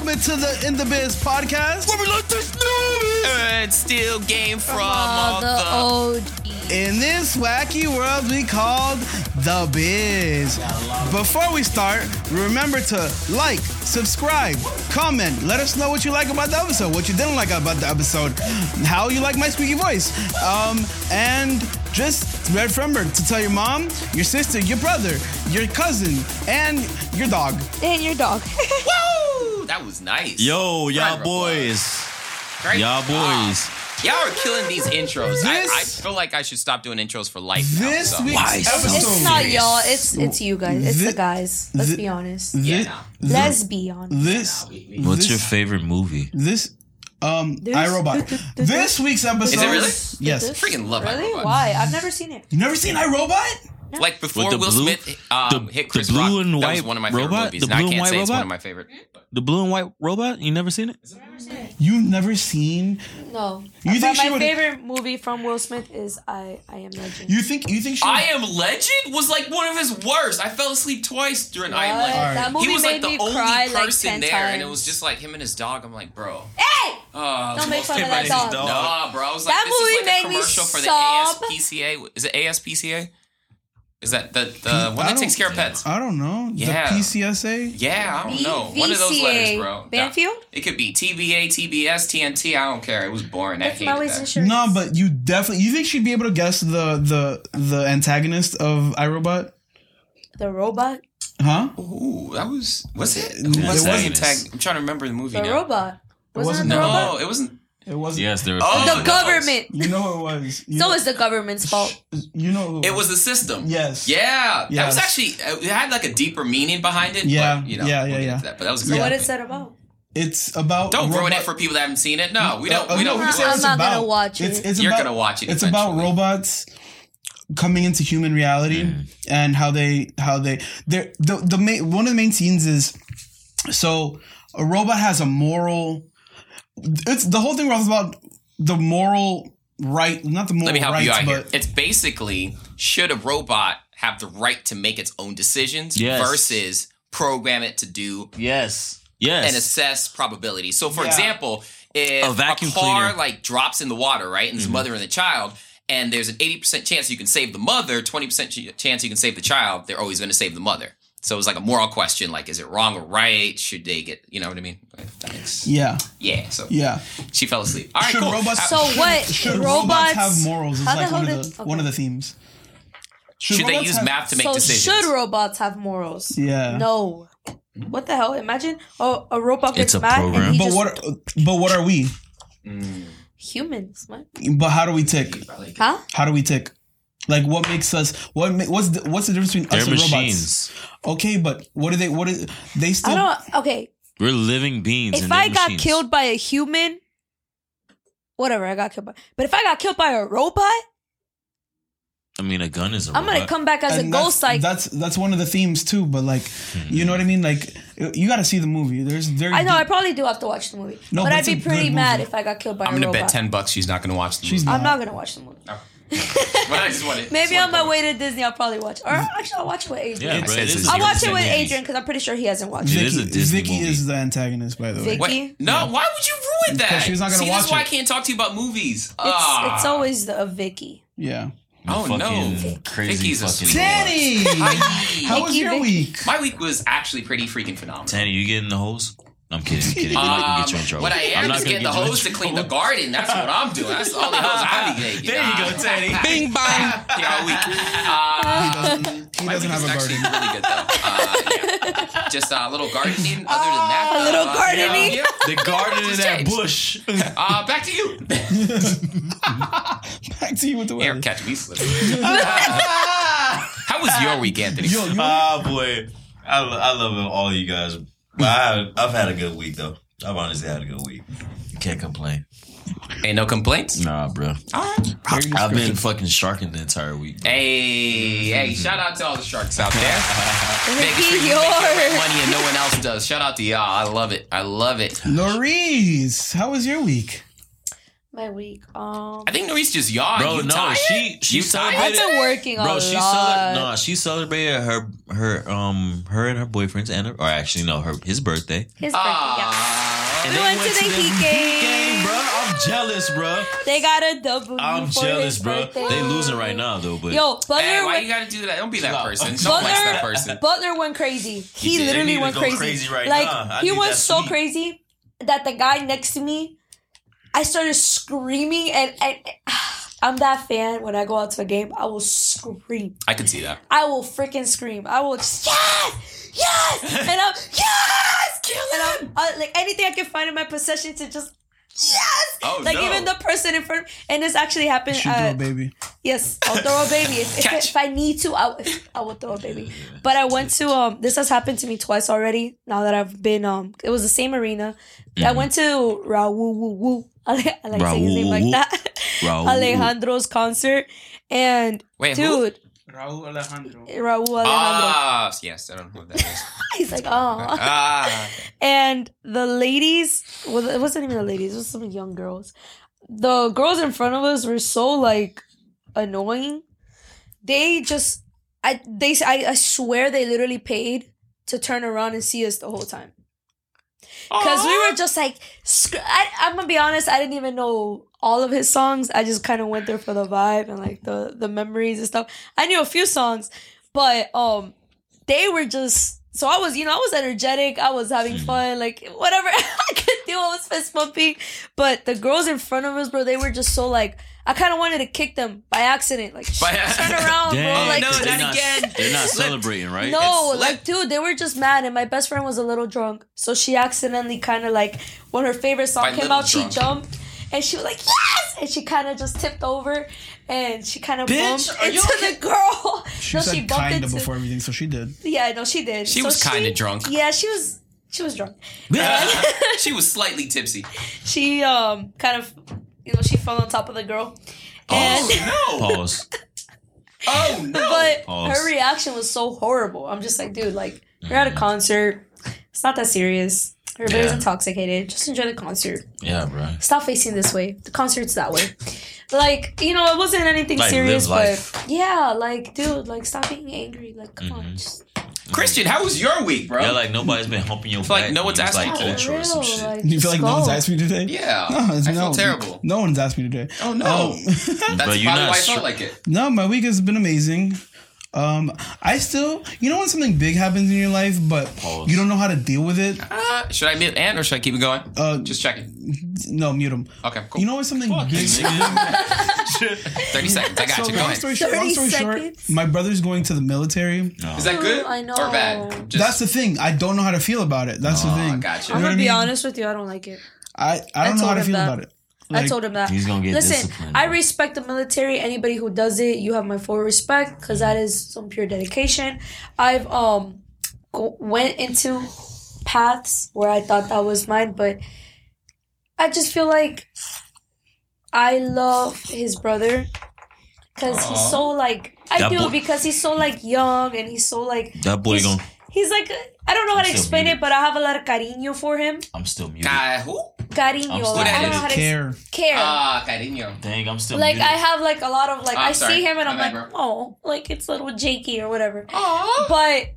Welcome into the In the Biz podcast. Where we like this And steal game from the all the. OG. In this wacky world we call the biz. Before we start, remember to like, subscribe, comment, let us know what you like about the episode, what you didn't like about the episode, how you like my squeaky voice, um, and just red remember to tell your mom, your sister, your brother, your cousin, and your dog. And your dog. Woo! That was nice. Yo, y'all Round boys. Great Y'all job. boys. Y'all are killing these intros. I, I feel like I should stop doing intros for life. now, This so. week's episode. it's not y'all. It's it's you guys. It's Thi- the guys. Let's thi- be honest. Yeah, Thi- nah. Let's be honest. This, What's this, your favorite movie? this, um, This- iRobot. This week's episode. Is it really? Yes. Freaking love Really? iRobot. Why? I've never seen it. You never seen iRobot? Like before the Will blue- Smith um, the- hit the blue Rock, and that was white one of my favorite robot? movies. The and I blue and can't white say it's one of my favorite. The blue and white robot? You never seen it? You've never seen? No. You but think she my would- favorite movie from Will Smith is I I Am Legend. You think? You think she? I Am Legend was like one of his worst. I fell asleep twice during I Am What? Legend. That movie He was made like the me only cry like person 10 there, times. and it was just like him and his dog. I'm like, bro. Hey! Uh, Don't make fun of that his dog. dog. Nah, bro. I was like, That this movie is like made a me commercial for the sob. ASPCA. Is it ASPCA? Is that the the one that takes care of pets? I don't know. Yeah. The PCSA. Yeah, I don't V- know. One of those letters, bro. Banfield? It could be TBA, TBS, TNT. I don't care. It was boring. I That's hated that. insurance. No, but you definitely. You think she'd be able to guess the the the antagonist of iRobot? the robot. Huh? Ooh, that was was it? It Who was the wasn't. I'm trying to remember the movie The now. robot. Wasn't wasn't it the the No, robot? it wasn't. It wasn't. Yes, there was. Oh, The government. You know it was. You So know, it's the government's fault. You know who It was the system. Yes. Yeah, that was actually it had like a deeper meaning behind it. Yeah, but, you know, yeah, we'll yeah, yeah. into That, but that was So great. what movie. is that about? It's about. Don't ruin it for people that haven't seen it. No, we don't. Uh, we no, don't. we we don't- I'm it's not gonna about- watch it. it's You're about, gonna watch it It's about robots coming into human reality and how they how they they're the the main one of the main scenes is so a robot has a moral. It's the whole thing was about the moral right, not the moral Let me help rights, you out here. but It's basically should a robot have the right to make its own decisions Yes. versus program it to do Yes. Yes. and assess probability. So, for Yeah. example, if A vacuum car cleaner. Mm-hmm. like drops in the water, right, and there's a mother and the child, and there's an eighty percent chance you can save the mother, twenty percent chance you can save the child, they're always going to save the mother. So it was like a moral question, like is it wrong or right? Should they get, you know what I mean? Thanks. makes- yeah, yeah. So yeah. she fell asleep. All right, Should cool. robots- So what? Should robots, robots have morals? Is How the like hell one of did- the one of the themes. should they use have- math to make so decisions? should robots have morals? Yeah. No. What the hell? Imagine oh, a robot gets It's a program. But just what? But what are we? humans, man. But how do we tick? Huh? How do we tick? Like what makes us? What what's the, what's the difference between They're us and machines. robots? Okay, but what do they? What is they still? I don't okay. We're living beings. If and I they're got machines. killed by a human, whatever, I got killed by. But if I got killed by a robot, I mean, a gun is a I'm gonna come back as a ghost. that's, Like that's that's one of the themes too. But like, hmm. you know what I mean? Like, you got to see the movie. There's very. I know, I probably do have to watch the movie. No, but but I'd be pretty mad if I got killed by a robot. I'm a gonna robot. bet ten bucks she's not gonna watch the She's movie. I'm not gonna watch the movie. but I just want it. Maybe on my way to Disney, I'll probably watch. Or actually, I'll watch it with Adrian. Yeah, It bro, says it is it's a I'll watch it with movie. Adrian because I'm pretty sure he hasn't watched It it. is a Vicky, Disney Vicky movie. is the antagonist, by the way. Vicky. Wait, no, why would you ruin that? Because she's not gonna See, that's watch why I it. can't talk to you about movies. It's, Ah. it's always the, a Vicky. Yeah. Oh, fucking no. Crazy Vicky's a fucking. sweet- Danny, Hi. how was Vicky, your Vicky. week? My week was actually pretty freaking phenomenal. Tany, you getting the hose? I'm kidding. I'm kidding. I'm not gonna get you in trouble. Um, what I I'm am not is gonna getting the get you in hose to clean the garden. That's what I'm doing. That's the only hose I be getting. There you go, Teddy. Bing bang. Yeah, all week. Uh, He My doesn't week have is a actually garden. really good though. Uh, yeah. Just a little gardening. Other than that, A little uh, gardening? Yeah, The garden in Just that changed. bush. Uh, back to you. Back to you with the Air catch me slipping. How was your week, Anthony? Yo, you Ah, boy. I, I love all you guys. But I, I've had a good week, though. I've honestly had a good week. Can't complain. Ain't no complaints. Nah, bro. All right. I've been fucking sharking the entire week. Hey, hey! Shout out to all the sharks out there. Making sure you make yours. money and no one else does. Shout out to y'all. I love it. I love it. Noris, how was your week? My week. Um, I think Noris just yawned. Bro, you no, tired? she she You I've celebrated. been working a Bro, lot. she cele- no, she celebrated her her um her and her boyfriend's and or actually no her his birthday. His birthday. Yeah. Ah. We went to the Heat game. game. bro. I'm jealous, bro. They got a double. I'm jealous, bro. birthday. They losing right now though, but Yo, Butler Hey, why went, you gotta do that? Don't be that person. Don't Butler- flex that person. Butler went crazy. He, did. literally They need to went crazy. crazy right like now. I he need went so sweet. crazy that the guy next to me, I started screaming and, and I'm that fan. When I go out to a game, I will scream. I can see that. I will freaking scream. I will just yes, yes, and I'm yes, kill and I'm I, like anything I can find in my possession to just yes. Oh, like no. even the person in front, and this actually happened. Shoot uh, through a baby. Yes, I'll throw a baby. If, if, Catch. if I need to, I, will- I will throw a baby. But I went to um. This has happened to me twice already. Now that I've been um, it was the same arena. I went to Rauw Woo Woo. I like, I like saying his name like that. Rauw. Alejandro's concert, and Wait, who? dude, Rauw Alejandro. Rauw Alejandro. Ah, yes, I don't know who that is. He's like, oh. Ah, And the ladies, well, it wasn't even the ladies, it was some young girls. The girls in front of us were so like annoying. They just, I they, I, I swear they literally paid to turn around and see us the whole time. Cause we were just like, sc- I, I'm gonna be honest, I didn't even know all of his songs. I just kind of went there for the vibe and like the the memories and stuff. I knew a few songs, but um, they were just so I was, you know, I was energetic. I was having fun, like whatever I could do. I was fist bumping, but the girls in front of us, bro, they were just so like. I kind of wanted to kick them by accident, like By- turn around, bro. Like, no, they're not not, again. They're not celebrating, right? no, It's like lit. dude, they were just mad, and my best friend was a little drunk, so she accidentally kind of like when her favorite song By came little out, she jumped, and she was like yes, and she kind of just tipped over, and she kind of Bitch, bumped into okay? the girl. She no, said she bumped kinda into. before everything, so she did. Yeah, no, she did. She was kinda drunk. Yeah, she was. She was drunk. she was slightly tipsy. She um kind of, you know, she fell on top of the girl, and Oh no! Pause. Oh no! but Pause. her reaction was so horrible. I'm just like, dude, like you're at a Mhm. concert. It's not that serious. Everybody's Yeah. intoxicated. Just enjoy the concert. Yeah, bro. Stop facing this way. The concert's that way. Like, you know, it wasn't anything Like, serious, live but yeah, like, dude, like, stop being angry. Like, come on. Mhm. Just, Christian, how was your week, bro? Yeah, like nobody's been humping your feel like no one's It's asked like you for ultra some shit. like, You feel like no one's asked me today? yeah, No, it's I feel terrible. No one's asked me today. Oh no, Um, that's But probably you're why not I str- felt like it. no, my week has been amazing. Um, I still, you know, when something big happens in your life, but Pause. you don't know how to deal with it. Uh, should I mute Ant or should I keep it going? Uh, Just checking. no, mute them. Okay, cool. You know when something big. Thirty seconds. I got so you. Go long ahead. story short, long 30 story short, seconds? my brother's going to the military. No. Is that good Oh, I know. or bad? Just, That's the thing. I don't know how to feel about it. That's the Oh, thing. gotcha. You I'm know gonna what be I mean? honest with you. I don't like it. I, I don't I know how to feel that. about it. I told him that. He's gonna get Listen, disciplined. I respect the military. Anybody who does it, you have my full respect because that is some pure dedication. I've um go- went into paths where I thought that was mine, but I just feel like I love his brother because Aw. he's so like I That do boy- because he's so like young and he's so like That boy he's, gonna. he's like I don't know how I'm to explain muted. it, but I have a lot of cariño for him. I'm still muted. Guy, who? Cariño, I'm still like, I don't know how to care. care. Ah, cariño. Dang, I'm still like muted. I have like a lot of like I'm I sorry. see him and My I'm bad, like bro. oh like it's little Jakey or whatever. Aww. But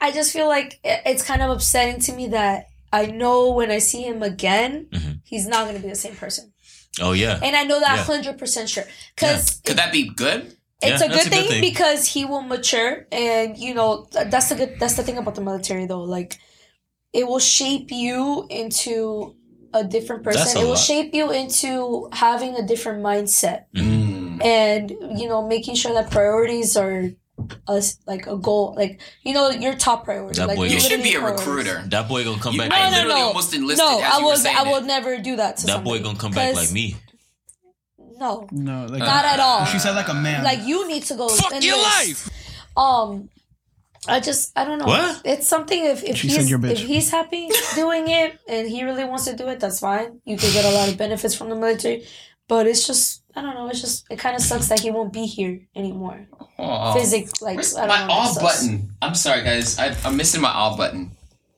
I just feel like it's kind of upsetting to me that I know when I see him again, Mhm. he's not gonna be the same person, oh yeah. and I know that Yeah. hundred percent sure because Could that be good? it's Yeah, a good a good thing, thing. because he will mature, and you know that's the good that's the thing about the military though, like it will shape you into a different person. a It will lot. shape you into having a different mindset Mm. and you know making sure that priorities are a s- like a goal, like you know your top priority. That like boy You should be a priorities. recruiter. That boy gonna come You- back. I like me. literally almost enlisted no, I you were would. I it. would never do that to That boy gonna come back like me. No, No, like not at all. She said like a man. like you need to go. Fuck your this. life. Um, I just I don't know. What? It's something if if She he's if he's happy doing it and he really wants to do it, that's fine. You could get a lot of benefits from the military, but it's just I don't know. It's just it kind of sucks that he won't be here anymore. Oh. Physic like Where's I don't my know. it all button? I'm sorry, guys. I, I'm missing my all button.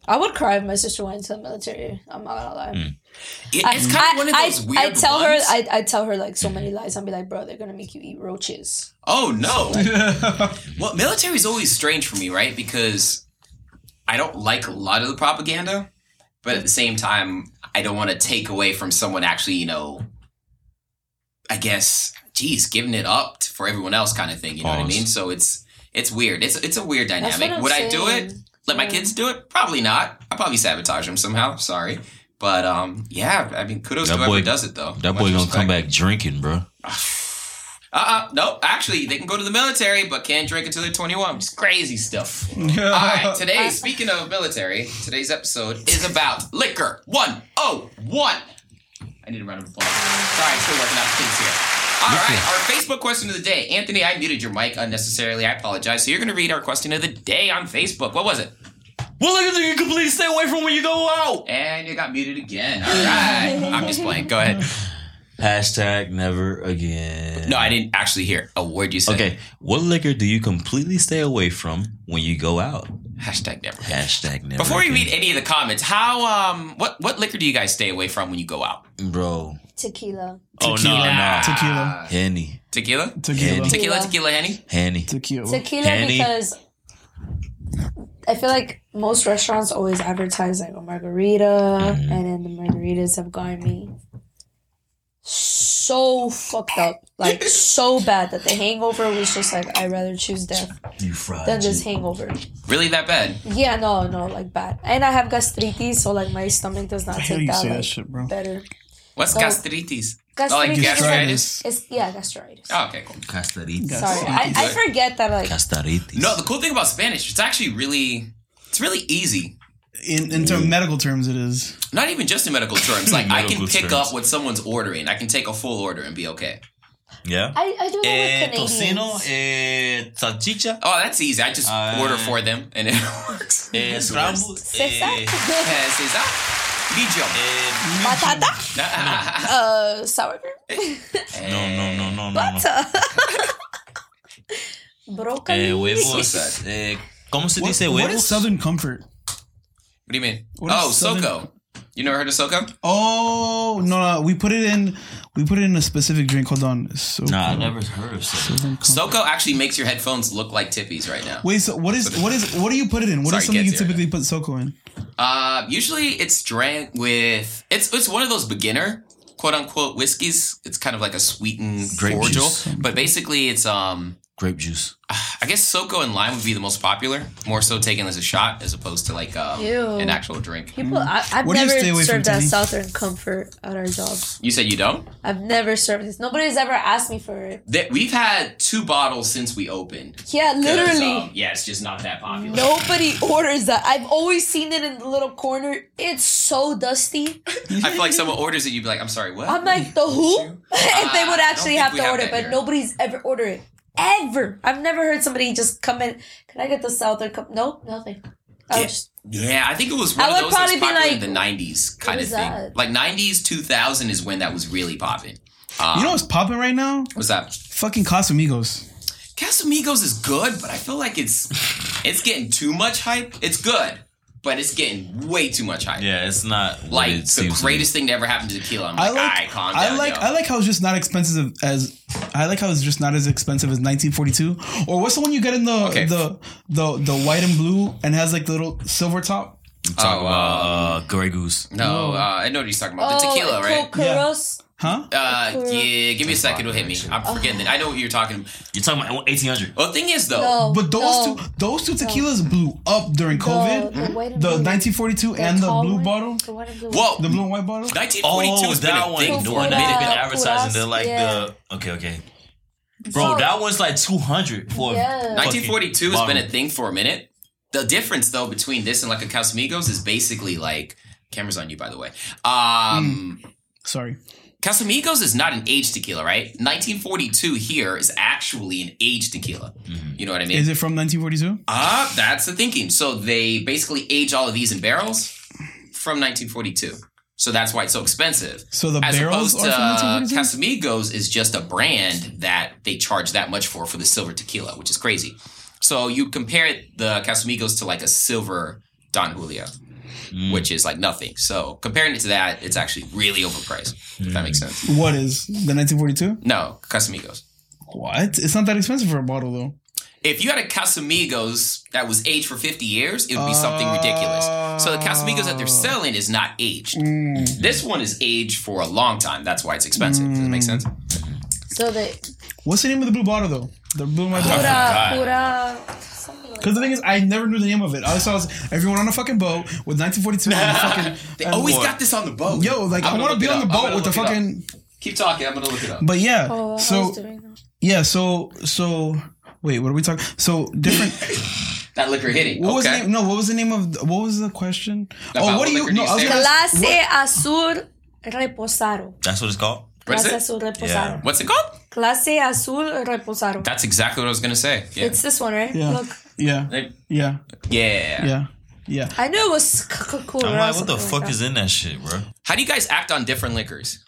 I would cry if my sister went into the military. I'm not gonna lie. Hmm. It- I, it's kind of one of those I, weird I tell ones. her I I tell her like so many hmm. lies. I'll be like, bro, they're gonna make you eat roaches. Oh no. well, military is always strange for me, right? Because I don't like a lot of the propaganda, but at the same time, I don't want to take away from someone actually, you know, I guess, geez, giving it up for everyone else, kind of thing. You know what I mean? So it's it's weird. It's it's a weird dynamic. what I'm Would I do it? Saying. Let my kids do it? Probably not. I probably sabotage them somehow. Sorry. But um, yeah. I mean, kudos That to whoever boy- does it, though. That Much boy gonna come back drinking, bro. Uh-uh. No, actually, they can go to the military, but can't drink until they're 21. It's crazy stuff. All right, today, speaking of military, today's episode is about liquor. One, oh, one. I need a round of applause. Sorry, I'm still working out the kinks here. All right, our Facebook question of the day. Anthony, I muted your mic unnecessarily. I apologize. So you're going to read our question of the day on Facebook. What was it? What liquor do you completely stay away from when you go out? And you got muted again. All right. I'm just playing. Go ahead. Hashtag never again. No, I didn't actually hear a word you said. Okay, what liquor do you completely stay away from when you go out? Hashtag never. Hashtag never. Before we again. read any of the comments, how um what what liquor do you guys stay away from when you go out? bro. Tequila. Oh no, Tequila. no. Tequila. Henny, Tequila? Tequila. Henny. Tequila, tequila, henny? Henny. Tequila. Tequila Henny. because I feel like most restaurants always advertise like a margarita, Mm-hmm. and then the margaritas have gotten me so fucked up, like so bad that the hangover was just like I'd rather choose death You fried. than this hangover. Really that bad? Yeah, no, no, like bad. And I have gastritis, so like my stomach does not hell take you that say that shit, bro? better. What's Oh. gastritis? Oh, like Gastritis. gastritis? It's yeah, gastritis. Oh, okay, cool. Castaritis. Sorry, I, I forget that like Castaritis. No, the cool thing about Spanish, it's actually really it's really easy. In in term medical terms, it is. Not even just in medical terms. Like I can pick terms. up what someone's ordering. I can take a full order and be okay. Yeah. I, I do that Eh, with Canadians. tocino, eh, salchicha, Oh, that's easy. I just Uh, order for them and it works. eh, scramble, César? eh, Eh, c'est ça? Dijon. eh, Batata? Uh, sour cream? no, no, no, no, no, no. Broccoli? Eh, huevos. What's? Eh, ¿Cómo se What, dice huevos? is Southern Comfort? What do you mean? What is Oh, Southern- SoCo. You never heard of SoCo? Oh no, no, we put it in. We put it in a specific drink. Hold on. So Nah, I never heard of Southern. Southern Comfort. SoCo actually makes your headphones look like tippies right now. Wait, so what is what is what do you put it in? What Sorry, is something you kids here. typically put SoCo in? Uh, usually it's drank with it's it's one of those beginner quote unquote whiskeys. It's kind of like a sweetened Grape cordial, juice. but basically it's um Grape juice. I guess SoCo and lime would be the most popular, more so taken as a shot as opposed to like um, an actual drink. People, I, I've What do you never stay away from, served that Teddy? Southern Comfort at our job. You said you don't? I've never served this. Nobody's ever asked me for it. That we've had two bottles since we opened. Yeah, literally. um, yeah, it's just not that popular. Nobody orders that. I've always seen it in the little corner. It's so dusty. I feel like someone orders it, you'd be like, "I'm sorry, what?" I'm like, the who? Uh, if they would actually don't think have we to have order, that but here. nobody's ever ordered it. Ever. I've never heard somebody just come in. Can I get the Southern Cup? Nope, nothing. I Yeah. just, Yeah, I think it was I of would those that was probably be popular like, in the '90s kind of thing. that? Like '90s, 2000 is when that was really popping. Um, You know what's popping right now? what's that? Fucking Casamigos. Casamigos is good, but I feel like it's it's getting too much hype. It's good, but it's getting way too much hype. Yeah, it's not Like it the seems to be. greatest thing to ever happen to tequila. I'm I like, like. all right, calm down. I like. yo. I like how it's just not expensive as. I like how it's just not as expensive as 1942. Or what's the one you get in the Okay. the the the white and blue and has like the little silver top? Talk Oh, about uh, Grey Goose. No, uh, I know what he's talking about. The oh, tequila, right? Curos. Huh? Uh, yeah, give me a second. It'll hit me. I'm forgetting. it. I know what you're talking. You're talking about 1800. Well, the thing is, though, No. But those no. two, those two tequilas blew up during COVID. The, the, white and The blue. 1942 and the tall blue one? bottle, The white and blue. whoa, the blue and white bottle. 1942 Oh, has been that a one. thing The for one a that they've been minute. Advertising. They're like Yeah. the. Okay, okay. Bro, So- that one's like 200 for Yeah. 1942 has been a bottle. thing for a minute. The difference, though, between this and like a Casamigos is basically like cameras on you, by the way. Um, Sorry. Casamigos is not an aged tequila, right? 1942 here is actually an aged tequila. You know what I mean? Is it from 1942? Ah, that's the thinking. So they basically age all of these in barrels from 1942. So that's why it's so expensive. So the As barrels opposed are to from uh, 1942? Casamigos is just a brand that they charge that much for for the silver tequila, which is crazy. So you compare the Casamigos to like a silver Don Julio, Mm. which is like nothing. So comparing it to that, it's actually really overpriced. If that makes mm. sense. What is the 1942? No, Casamigos. What? It's not that expensive for a bottle though. If you had a Casamigos that was aged for 50 years, it would be something ridiculous. So the Casamigos that they're selling is not aged. Mm. This one is aged for a long time. That's why it's expensive. Does that make mm. sense? So the What's the name of the blue bottle though? The blue my bottle. pura pura. something Because the thing is, I never knew the name of it. All I saw was everyone on a fucking boat with 1942 and fucking. They and- always got this on the boat. Yo, like I'm I want to be on the up. Boat with the look fucking. Keep talking. I'm gonna look it up. But yeah, Oh, so was doing that. yeah, so so wait, what are we talking? So different. that liquor hitting. What was the okay. name? No, what was the name of? What was the question? About oh, what what do you? liquor do No, you I was say? gonna. Clase Azul Reposado. That's what it's called? Clase? Azul Reposado. Yeah. What's it called? Clase Azul Reposado. That's exactly what I was gonna say. Yeah. It's this one, right? Yeah. Look, Yeah, Like, yeah, yeah. yeah, yeah. I knew it was cool. I'm like, what the fuck is in that shit, bro? How do you guys act on different liquors?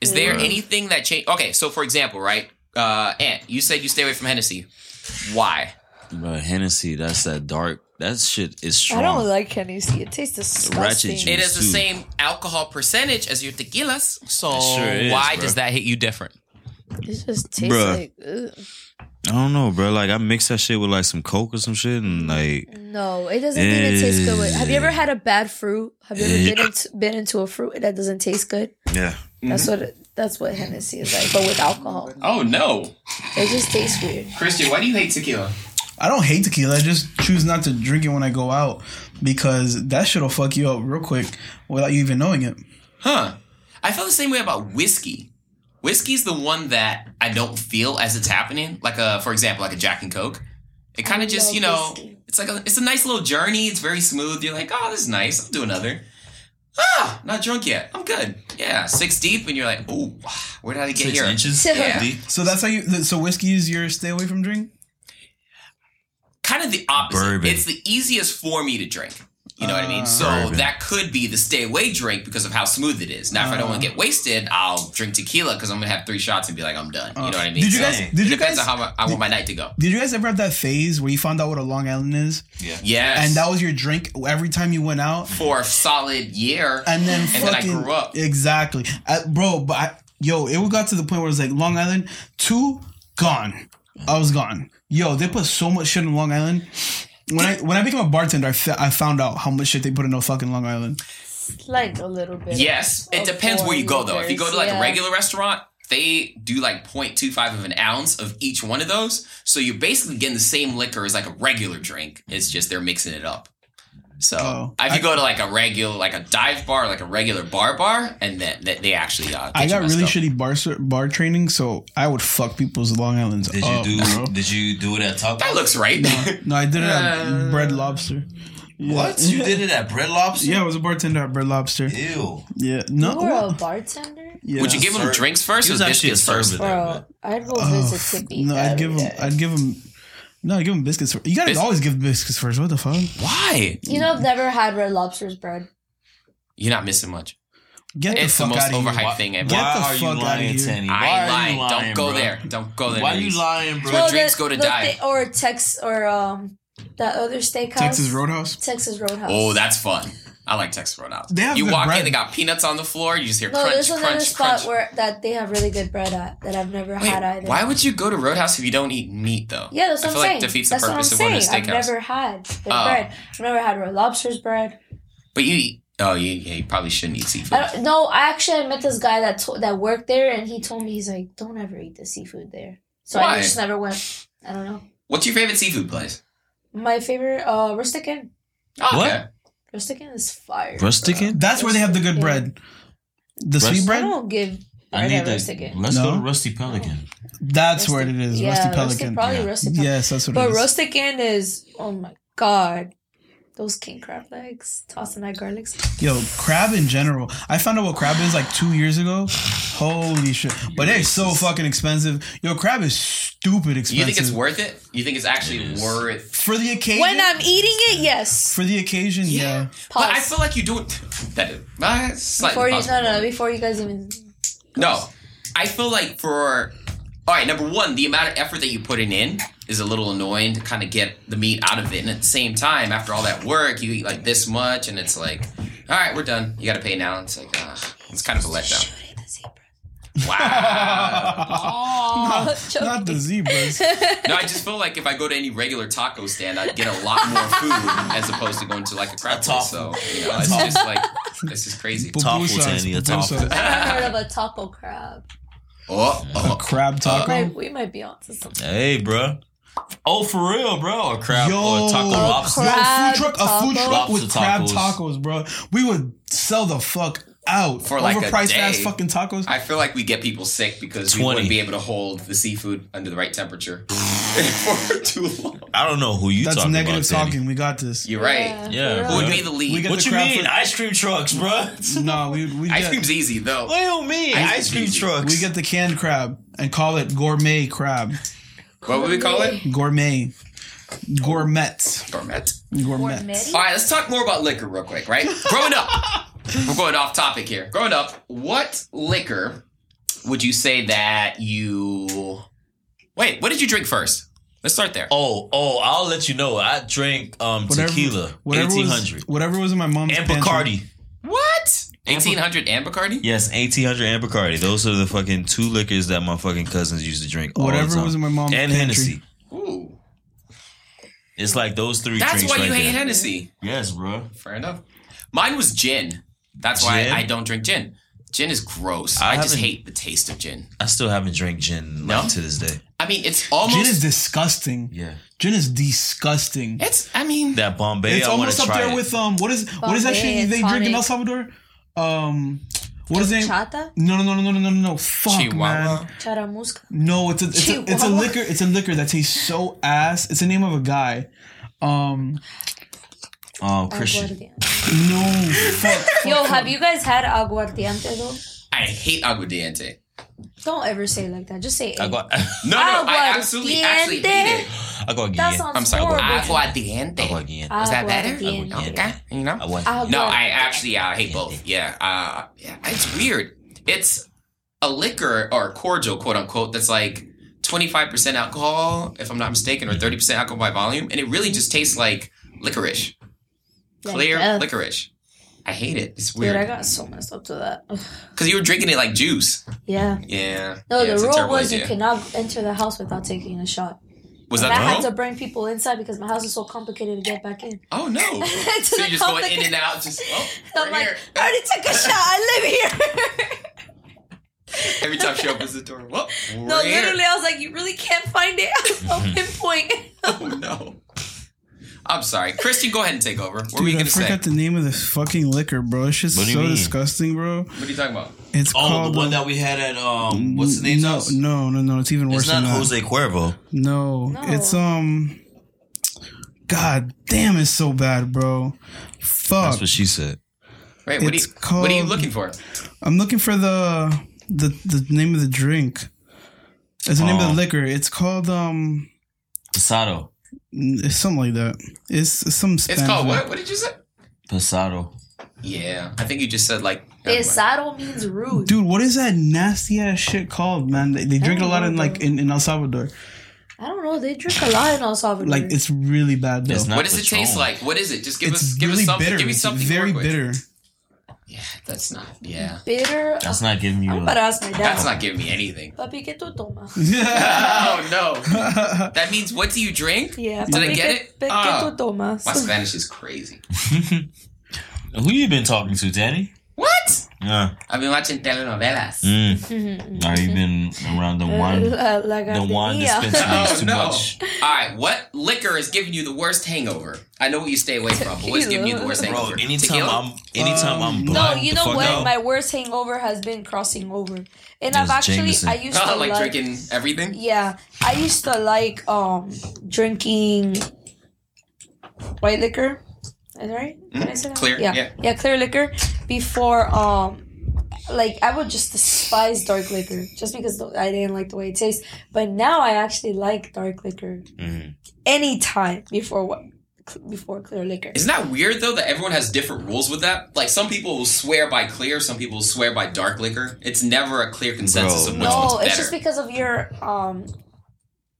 Is there anything that change? Okay, so for example, right? Uh, Ant, you said you stay away from Hennessy. Why? Bro, Hennessy, that's that dark. That shit is strong. I don't like Hennessy. It tastes disgusting. juice. It is the too. same alcohol percentage as your tequilas. So sure is, why bro. does that hit you different? It just tastes Bruh. like. Ugh. I don't know, bro. Like I mix that shit with like some coke or some shit, and like No, it doesn't even taste good. With, have you ever had a bad fruit? Have you ever Yeah. been into, been into a fruit that doesn't taste good? yeah. That's what it, that's what Hennessy is like, but with alcohol. Oh no, It just tastes weird. Christian, why do you hate tequila? I don't hate tequila. I just choose not to drink it when I go out because that shit'll fuck you up real quick without you even knowing it. Huh? I feel the same way about whiskey. Whiskey's the one that I don't feel as it's happening. Like a, for example, like a Jack and Coke. It kind of just, you know, whiskey. it's like a, it's a nice little journey. It's very smooth. You're like, oh, this is nice. I'll do another. Ah, not drunk yet. I'm good. Yeah, six deep, and you're like, oh, where did I get Six here? inches. Yeah. deep. So that's how you. So whiskey is your stay away from drink. kind of the opposite. Bourbon. It's the easiest for me to drink. You know what I mean? So Bourbon. that could be the stay away drink because of how smooth it is. Now, if I don't want to get wasted, I'll drink tequila because I'm gonna have three shots and be like, I'm done. You know what I mean? Did you So guys? it Did you depends guys? on how I, I want my night to go. Did you guys ever have that phase where you found out what a Long Island is, Yeah. Yes. and that was your drink every time you went out, for a solid year. and then and then I fucking grew up. exactly, Uh, bro. But I, yo, it got to the point where it was like Long Island two gone. I was gone. Yo, they put so much shit in Long Island. When I when I became a bartender, I, fa- I found out how much shit they put in a fucking Long Island. Like a little bit. Yes, it of depends where you go though. If you go to like yeah. a regular restaurant, they do like 0.25 of an ounce of each one of those. So you're basically getting the same liquor as like a regular drink. It's just they're mixing it up. So Oh. if you go to like a regular, like a dive bar, like a regular bar bar, and then they, they actually uh, get I got messed really up. shitty bar bar training, so I would fuck people's Long Islands Did up, you do? bro. Did you do it at Taco? That looks right. No, I did it Uh, at Bread Lobster. Yeah. What? You did it at Bread Lobster? Yeah, I was a bartender at Bread Lobster. Ew. Yeah, no. You were a bartender? yeah. Would you give them drinks first He or was actually a biscuits first? server. Bro, I'd go Oh, visit Tippy. No, I'd give him. I'd give him. No, give him biscuits. First. You gotta Bis- always give biscuits first. What the fuck? Why? You know, I've never had Red Lobster's bread. You're not missing much. Get It's the the most out of overhyped here. thing ever. Get Why the are you fuck outta lying, here. Tany? I Why ain't are lying. you Don't go bro? there. Don't go there. Why are you lying, bro? Well, drinks go to die. thi- or Tex or um that other steakhouse. Texas Roadhouse. Texas Roadhouse. Oh, that's fun. I like Texas Roadhouse. They have you walk bread. in, they got peanuts on the floor. You just hear no, crunch, there's another crunch, spot crunch. where that they have really good bread at that I've never Wait, had either. why would you go to Roadhouse if you don't eat meat though? Yeah, that's I what feel I'm like saying. defeats the what I'm purpose of going to a saying. I've never had their Oh. bread. I've never had Red Lobster's bread. But you eat. Oh, you, yeah, you probably shouldn't eat seafood. I no, I actually met this guy that to, that worked there, and he told me he's like, "Don't ever eat the seafood there." So Why? I just never went. I don't know. What's your favorite seafood place? My favorite, uh, Rustic Inn. Oh, What? okay. Rustic Inn is fire. Rustic bro. Inn? That's where they have the good bread. The Rest- sweet I bread. don't give I I need never that. stick Let's go No? to Rusty Pelican. That's where it is. Yeah, Rusty rustic- Pelican. probably yeah. rustic pelican. Yes, that's what But it is. rustic inn is oh my god, those king crab legs, tossing that garlic. sauce. Yo, crab in general. I found out what crab is like two years ago. Holy shit! But it's so fucking expensive. Yo, crab is stupid expensive. You think it's worth it? You think it's actually worth? It? For the occasion? When I'm eating it, yes. for the occasion, yeah. But I feel like you do it. That is uh, Before you possible. no no before you guys even No, I feel like for all right, number one, the amount of effort that you're putting in is a little annoying to kind of get the meat out of it, and at the same time, after all that work, you eat like this much, and it's like, all right, we're done. You got to pay now. It's like, uh, it's kind of a letdown. shooting the zebra. Wow. Oh, Not the zebras. no, I just feel like if I go to any regular taco stand, I'd get a lot more food as opposed to going to like a crab place. So you know, it's just like this is crazy. Toffle, Pupusas, Tany, a pupusas. I never heard of a taco crab. Oh, A oh, crab uh, taco. Might- we might be onto something. Hey, bro. Oh, for real, bro. A crab Yo. or a taco A lobster. Yo, crab food truck, a food taco. truck with Lobster crab tacos. tacos, bro. We would sell the fuck out For like a overpriced ass fucking tacos. I feel like we get people sick because we 20. wouldn't be able to hold the seafood under the right temperature for too long. I don't know who you That's talking negative about, Tany. talking. We got this. You're right. Yeah, Who would be the lead? We get What the you crab mean? food- Ice cream trucks, bro. No, we we Ice get, cream's easy though. What do you mean? Ice Ice cream cream's easy. trucks. we get the canned crab and call it gourmet crab. What would we call it? Gourmet. Gourmet. Gourmet. Gourmet. All right, let's talk more about liquor real quick, right? Growing up, we're going off topic here. Growing up, what liquor would you say that you? Wait, what did you drink first? Let's start there. Oh, oh, I'll let you know. I drank um tequila, whatever eighteen was, whatever was in my mom's and pantry. Bacardi. What? Eighteen hundred and Bacardi? Yes, eighteen hundred and Bacardi. Those are the fucking two liquors that my fucking cousins used to drink. All Whatever the time. was in my mom's and pantry. Hennessy. Ooh, It's like those three. that's drinks why right you hate there. Hennessy. Yes, bro. Fair enough. Mine was gin. That's why Gin? I don't drink gin. Gin is gross. I I, just hate the taste of gin. I still haven't drank gin No? like to this day. I mean, it's almost. Gin is disgusting. Yeah, Gin is disgusting. it's. I mean, that Bombay. It's I almost up try there it. with um. What is what is that shit and they drink in. El Salvador? Um, what is it? Chata? No, no, no, no, no, no, no, no. Fuck, Chihuahua. man. Charamusca. No, it's a it's a, it's a liquor. It's a liquor that tastes so ass. It's the name of a guy. Um, Oh, Christian. No, fuck. Yo, have you guys had aguardiente though? I hate aguardiente. Don't ever say it like that. Just say it. I got. No, no, I absolutely actually hate it. Aguardiente. That sounds I'm sorry. horrible. Aguardiente. I got again. Is that better? Aguardiente. Okay, you know. I want. Agu- No, I actually uh, hate both. Yeah, uh, yeah, it's weird. It's a liquor or cordial, quote unquote, that's like twenty five percent alcohol, if I'm not mistaken, or thirty percent alcohol by volume, and it really just tastes like licorice, Like clear death. licorice. I hate it. It's weird. Dude, I got so messed up to that. Because you were drinking it like juice. Yeah. Yeah. No, yeah, the rule was you cannot enter the house without taking a shot. Was And that I had to bring people inside because my house is so complicated to get back in. Oh no! So you're just going in and out, just oh, I'm we're like, here. I already took a shot. I live here. Every time she opens the door, well, we're no, here. literally, I was like, you really can't find it. I'll pinpoint. Oh no! I'm sorry, Christian. Go ahead and take over. What were you gonna say? forgot the name of this fucking liquor, bro. It's just What do you so mean? disgusting, bro. What are you talking about? It's Oh, called the one uh, that we had at um, what's the name? No, no, no, no. It's even worse It's not than that. Jose Cuervo. No, No. it's um. God damn, it's so bad, bro. Fuck. That's what she said. Right. what are you? It's What are you looking for? I'm looking for the the the name of the drink. It's the name of Oh. the liquor. It's called um. Pasado. It's something like that. It's, it's some Spanish. It's called what? What did you say? Pasado. Yeah, I think you just said like. Pesado means rude. Dude, what is that nasty ass shit called, man? They, they drink a lot know, in like in, in El Salvador. I don't know. They drink a lot in El Salvador. Like it's really bad though. It's not What does it taste like? What is it? Just give it's us, give really us something. bitter. Give me It's something. to very bitter. with. Bitter. Yeah, that's not. Yeah, bitter. That's not giving you. I'm A, about to ask my dad. that's not giving me anything. Papi, ¿qué tú tomas? oh no, that means what do you drink? Yeah. Did I get ¿qué- it? ¿Qué Ah. tú tomas? My Spanish is crazy. who you been talking to, Danny? What? Yeah. I've been watching telenovelas. Mm. Are you been around the wine, La, la the wine garderia. dispensaries Oh too no! much? All right, what liquor is giving you the worst hangover? I know what you stay away from, but what's giving you the worst Bro, hangover? anytime Tequila? I'm anytime I'm Um, No, you know what? out. My worst hangover has been crossing over, and It's I've actually Jameson. I used to Oh, like like drinking everything. Yeah, I used to like um drinking white liquor. Is that right? Can I say that? Mm-hmm. Clear, Yeah. yeah. clear liquor. Before um, like I would just despise dark liquor just because I didn't like the way it tastes. But now I actually like dark liquor Mhm. anytime before what before clear liquor. Isn't that weird though that everyone has different rules with that? Like some people will swear by clear, some people will swear by dark liquor. It's never a clear consensus Bro, of which no, one's it's just because of your um.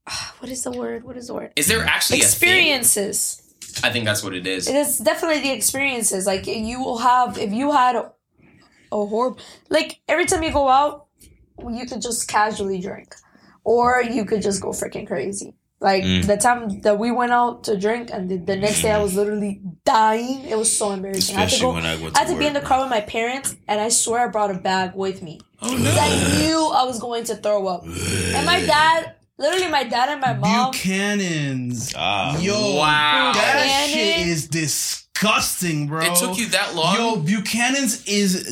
What is the word? What is the word? Is there actually Experiences. I think that's what it is. It is definitely the experiences. Like you will have if you had a, a horrible like every time you go out, you could just casually drink, or you could just go freaking crazy. Like Mm. the time that we went out to drink, and the, the next day I was literally dying. It was so embarrassing. I had to go. when I I had to to be in the car with my parents, and I swear I brought a bag with me. Oh Because I knew I was going to throw up. And my dad, literally my dad and my mom. Buchanan's. Ah. Yo, Wow. that Buchanan? shit is disgusting, bro. It took you that long? Yo, Buchanan's is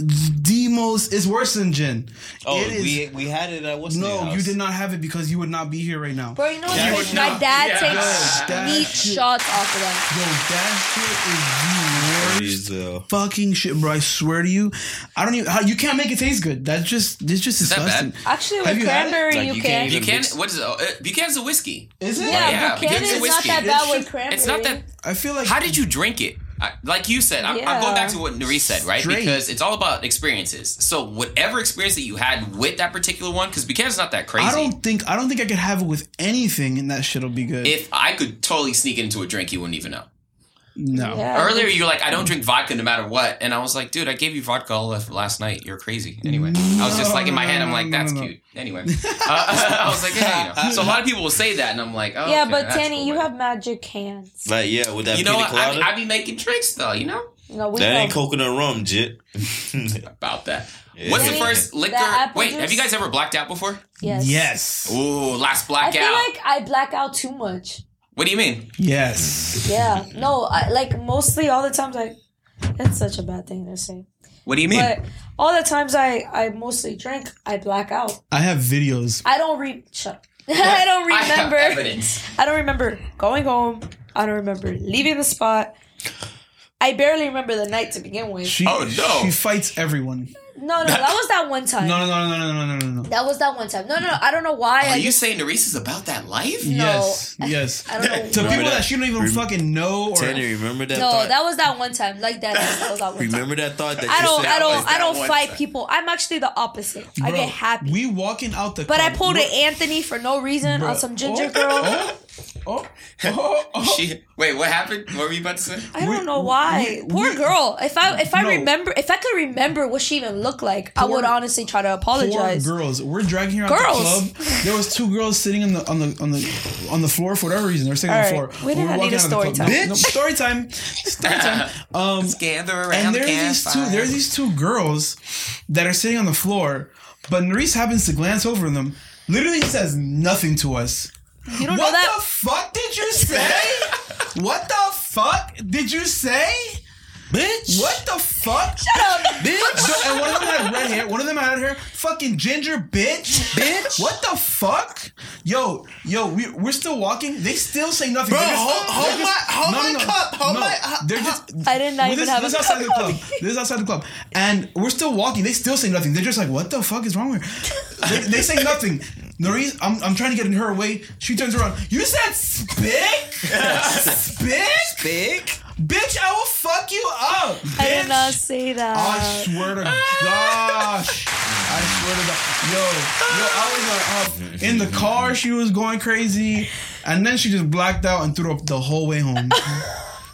the most. It's worse than gin. Oh, it is. we we had it at what's no, house? you did not have it because you would not be here right now. Bro, you know what's Yeah, crazy? My dad Yeah. takes That neat shots off of them. Yo, that shit is the worst. Please, uh, Fucking shit, bro! I swear to you, I don't even. How you can't make it taste good? That's just. It's just Is that disgusting. bad? Actually, Have with you cranberry, Like, you, you can. can't even- Buchanan, mix- what is it? Uh, Buchanan's a whiskey. Is it? yeah, Yeah, Buchanan because is it's not whiskey. that That bad with cranberry. It's not that. I feel like. How did you drink it? I, like you said, I'm, I'm going back to what Nuri said, right? Straight. Because it's all about experiences. So whatever experience that you had with that particular one, because Buchanan's not that crazy. I don't think. I don't think I could have it with anything, and that shit'll be good. if I could totally sneak it into a drink, you wouldn't even know. No. Yeah. Earlier, you were like, I don't drink vodka no matter what. And I was like, dude, I gave you vodka all of last night. You're crazy. Anyway, I was just like, in my head, I'm like, No, no, that's no, no. cute. Anyway, uh, I was like, yeah, you know. So a lot of people will say that, and I'm like, oh, yeah, okay, but that's Tany, cool, you man. have magic hands. like yeah, with that You know what? I be. I be making tricks, though, you know? No, we that ain't coconut rum, jit. About that. Yeah. What's the first liquor? The apple Wait, have you guys ever blacked out before? Yes. Yes. Ooh, last blackout. I feel like I black out too much. What do you mean? Yes. Yeah. No, I like mostly all the times I. That's such a bad thing to say, What do you mean? but all the times I I mostly drink, I black out. I have videos. I don't re. Shut up. I don't I have remember. evidence. I don't remember going home. I don't remember leaving the spot. I barely remember the night to begin with. She, Oh, no. She fights everyone. No, no, that was that one time. No, no, no, no, no, no, no, no. That was that one time. No, no, no. I don't know why. Are I you just, saying Nerys is about that life? No, yes, yes. I don't know. To remember people that, that you don't even rem- fucking know. Or, Tanner, remember that? No, thought? that was that one time. Like that. that, was that one remember time. that thought that I don't, I don't, I don't fight time. people. I'm actually the opposite. Bro, I get happy. We walking out the. But club. I pulled an Anthony for no reason Bro. on some ginger oh, girl. Oh oh, oh, oh. She, wait, what happened? What were you about to say? I don't we- know why. we- Poor we- girl. If I if I No. remember if I could remember what she even looked like, I would honestly try to Poor apologize. girls. We're dragging her out Girls. the club. There was two girls sitting on the on the on the on the floor for whatever reason. They're sitting on the All right. floor. We did We're not need a out of the story time. No, no, story time. Story time. Um, Gather around and the there's these two campfire. there's these two girls that are sitting on the floor, but Nerys happens to glance over them. Literally says nothing to us. You don't what know that? the fuck did you say? what the fuck did you say? bitch. What the fuck? Shut up. Bitch. and one of them had red hair. One of them had hair. Fucking ginger bitch. Bitch. What the fuck? Yo, yo, we, we're still walking. They still say nothing. Bro, They're just- hold- hold just- my- hold my cup, hold no. my- uh, They're just. I did not Well, even this, have this a outside the club. This is outside the club, and we're still walking. They still say nothing. They're just like, "What the fuck is wrong with?" Her? They, they say nothing. Noris, I'm, I'm trying to get in her way. She turns around. You said spick, spick, Big. bitch. I will fuck you up. Bitch. I did not say that. I swear to gosh. I swear to God. Yo, yo, I was like, uh, in the car, she was going crazy. And then she just blacked out and threw up the whole way home.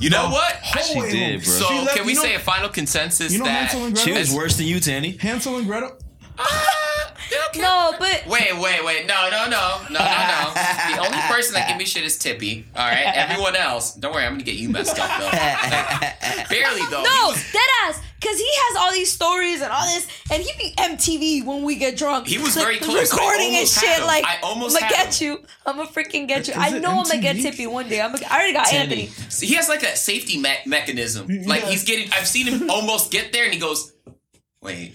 You know what? Whole way did, home. bro. So She left- can we you know- say a final consensus You know that Hansel and She Gretel? was worse than you, Tany. Hansel and Gretel? Okay. no, but Wait, wait, wait. No, no, no. No, no, no. The only person that give me shit is Tippy. All right. Everyone else, don't worry, I'm going to get you messed up, though. Like, barely, though. no, He was- dead ass. Cause he has all these stories and all this, and he be MTV when we get drunk. He was Like, very close. Recording and shit. him. Like I almost I'm gonna get him. you. I'm gonna freaking get you. Is I know I'm gonna get Tippy one day. I'm gonna, I already got Tany. Anthony. See, he has like a safety me- mechanism. Like he's getting. I've seen him almost get there, and he goes, "Wait,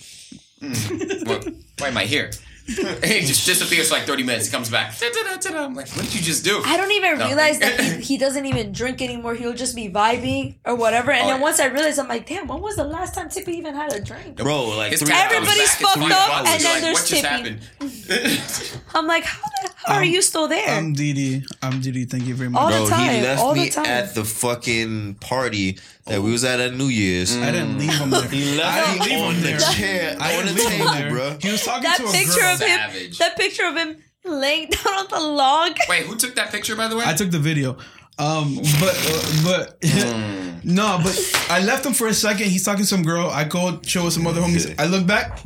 Hmm. what, why am I here?" He just disappears for like thirty minutes. He comes back. Da-da-da-da-da. I'm like, "What did you just do?" I don't even No. realize that he, he doesn't even drink anymore. He'll just be vibing or whatever. And Oh, then yeah. once I realize, I'm like, damn, when was the last time Tippy even had a drink? Bro, like three Everybody's fucked up, and then like, there's what just tipping. happened? I'm like, how, the, how are you still there? I'm Didi. I'm Didi. Thank you very much. All the Bro, time, he left all the me time. at the fucking party that we was at at New Year's. I didn't leave him there. He I left didn't me leave on him the there. chair, I on the didn't leave him table, there. bro. He was talking that to a picture girl. of him, Savage. that picture of him laying down on the log. Wait, who took that picture, by the way? I took the video. Um, but uh, but no, but I left him for a second. He's talking to some girl. I go chill with some other homies. I look back.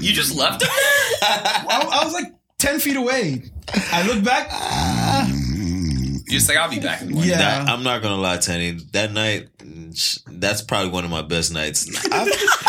you just left him. I, I was like ten feet away. I look back. You're just like, I'll be back in the morning. Yeah. That, I'm not gonna lie, Tenny. That night, mm, that's probably one of my best nights. I,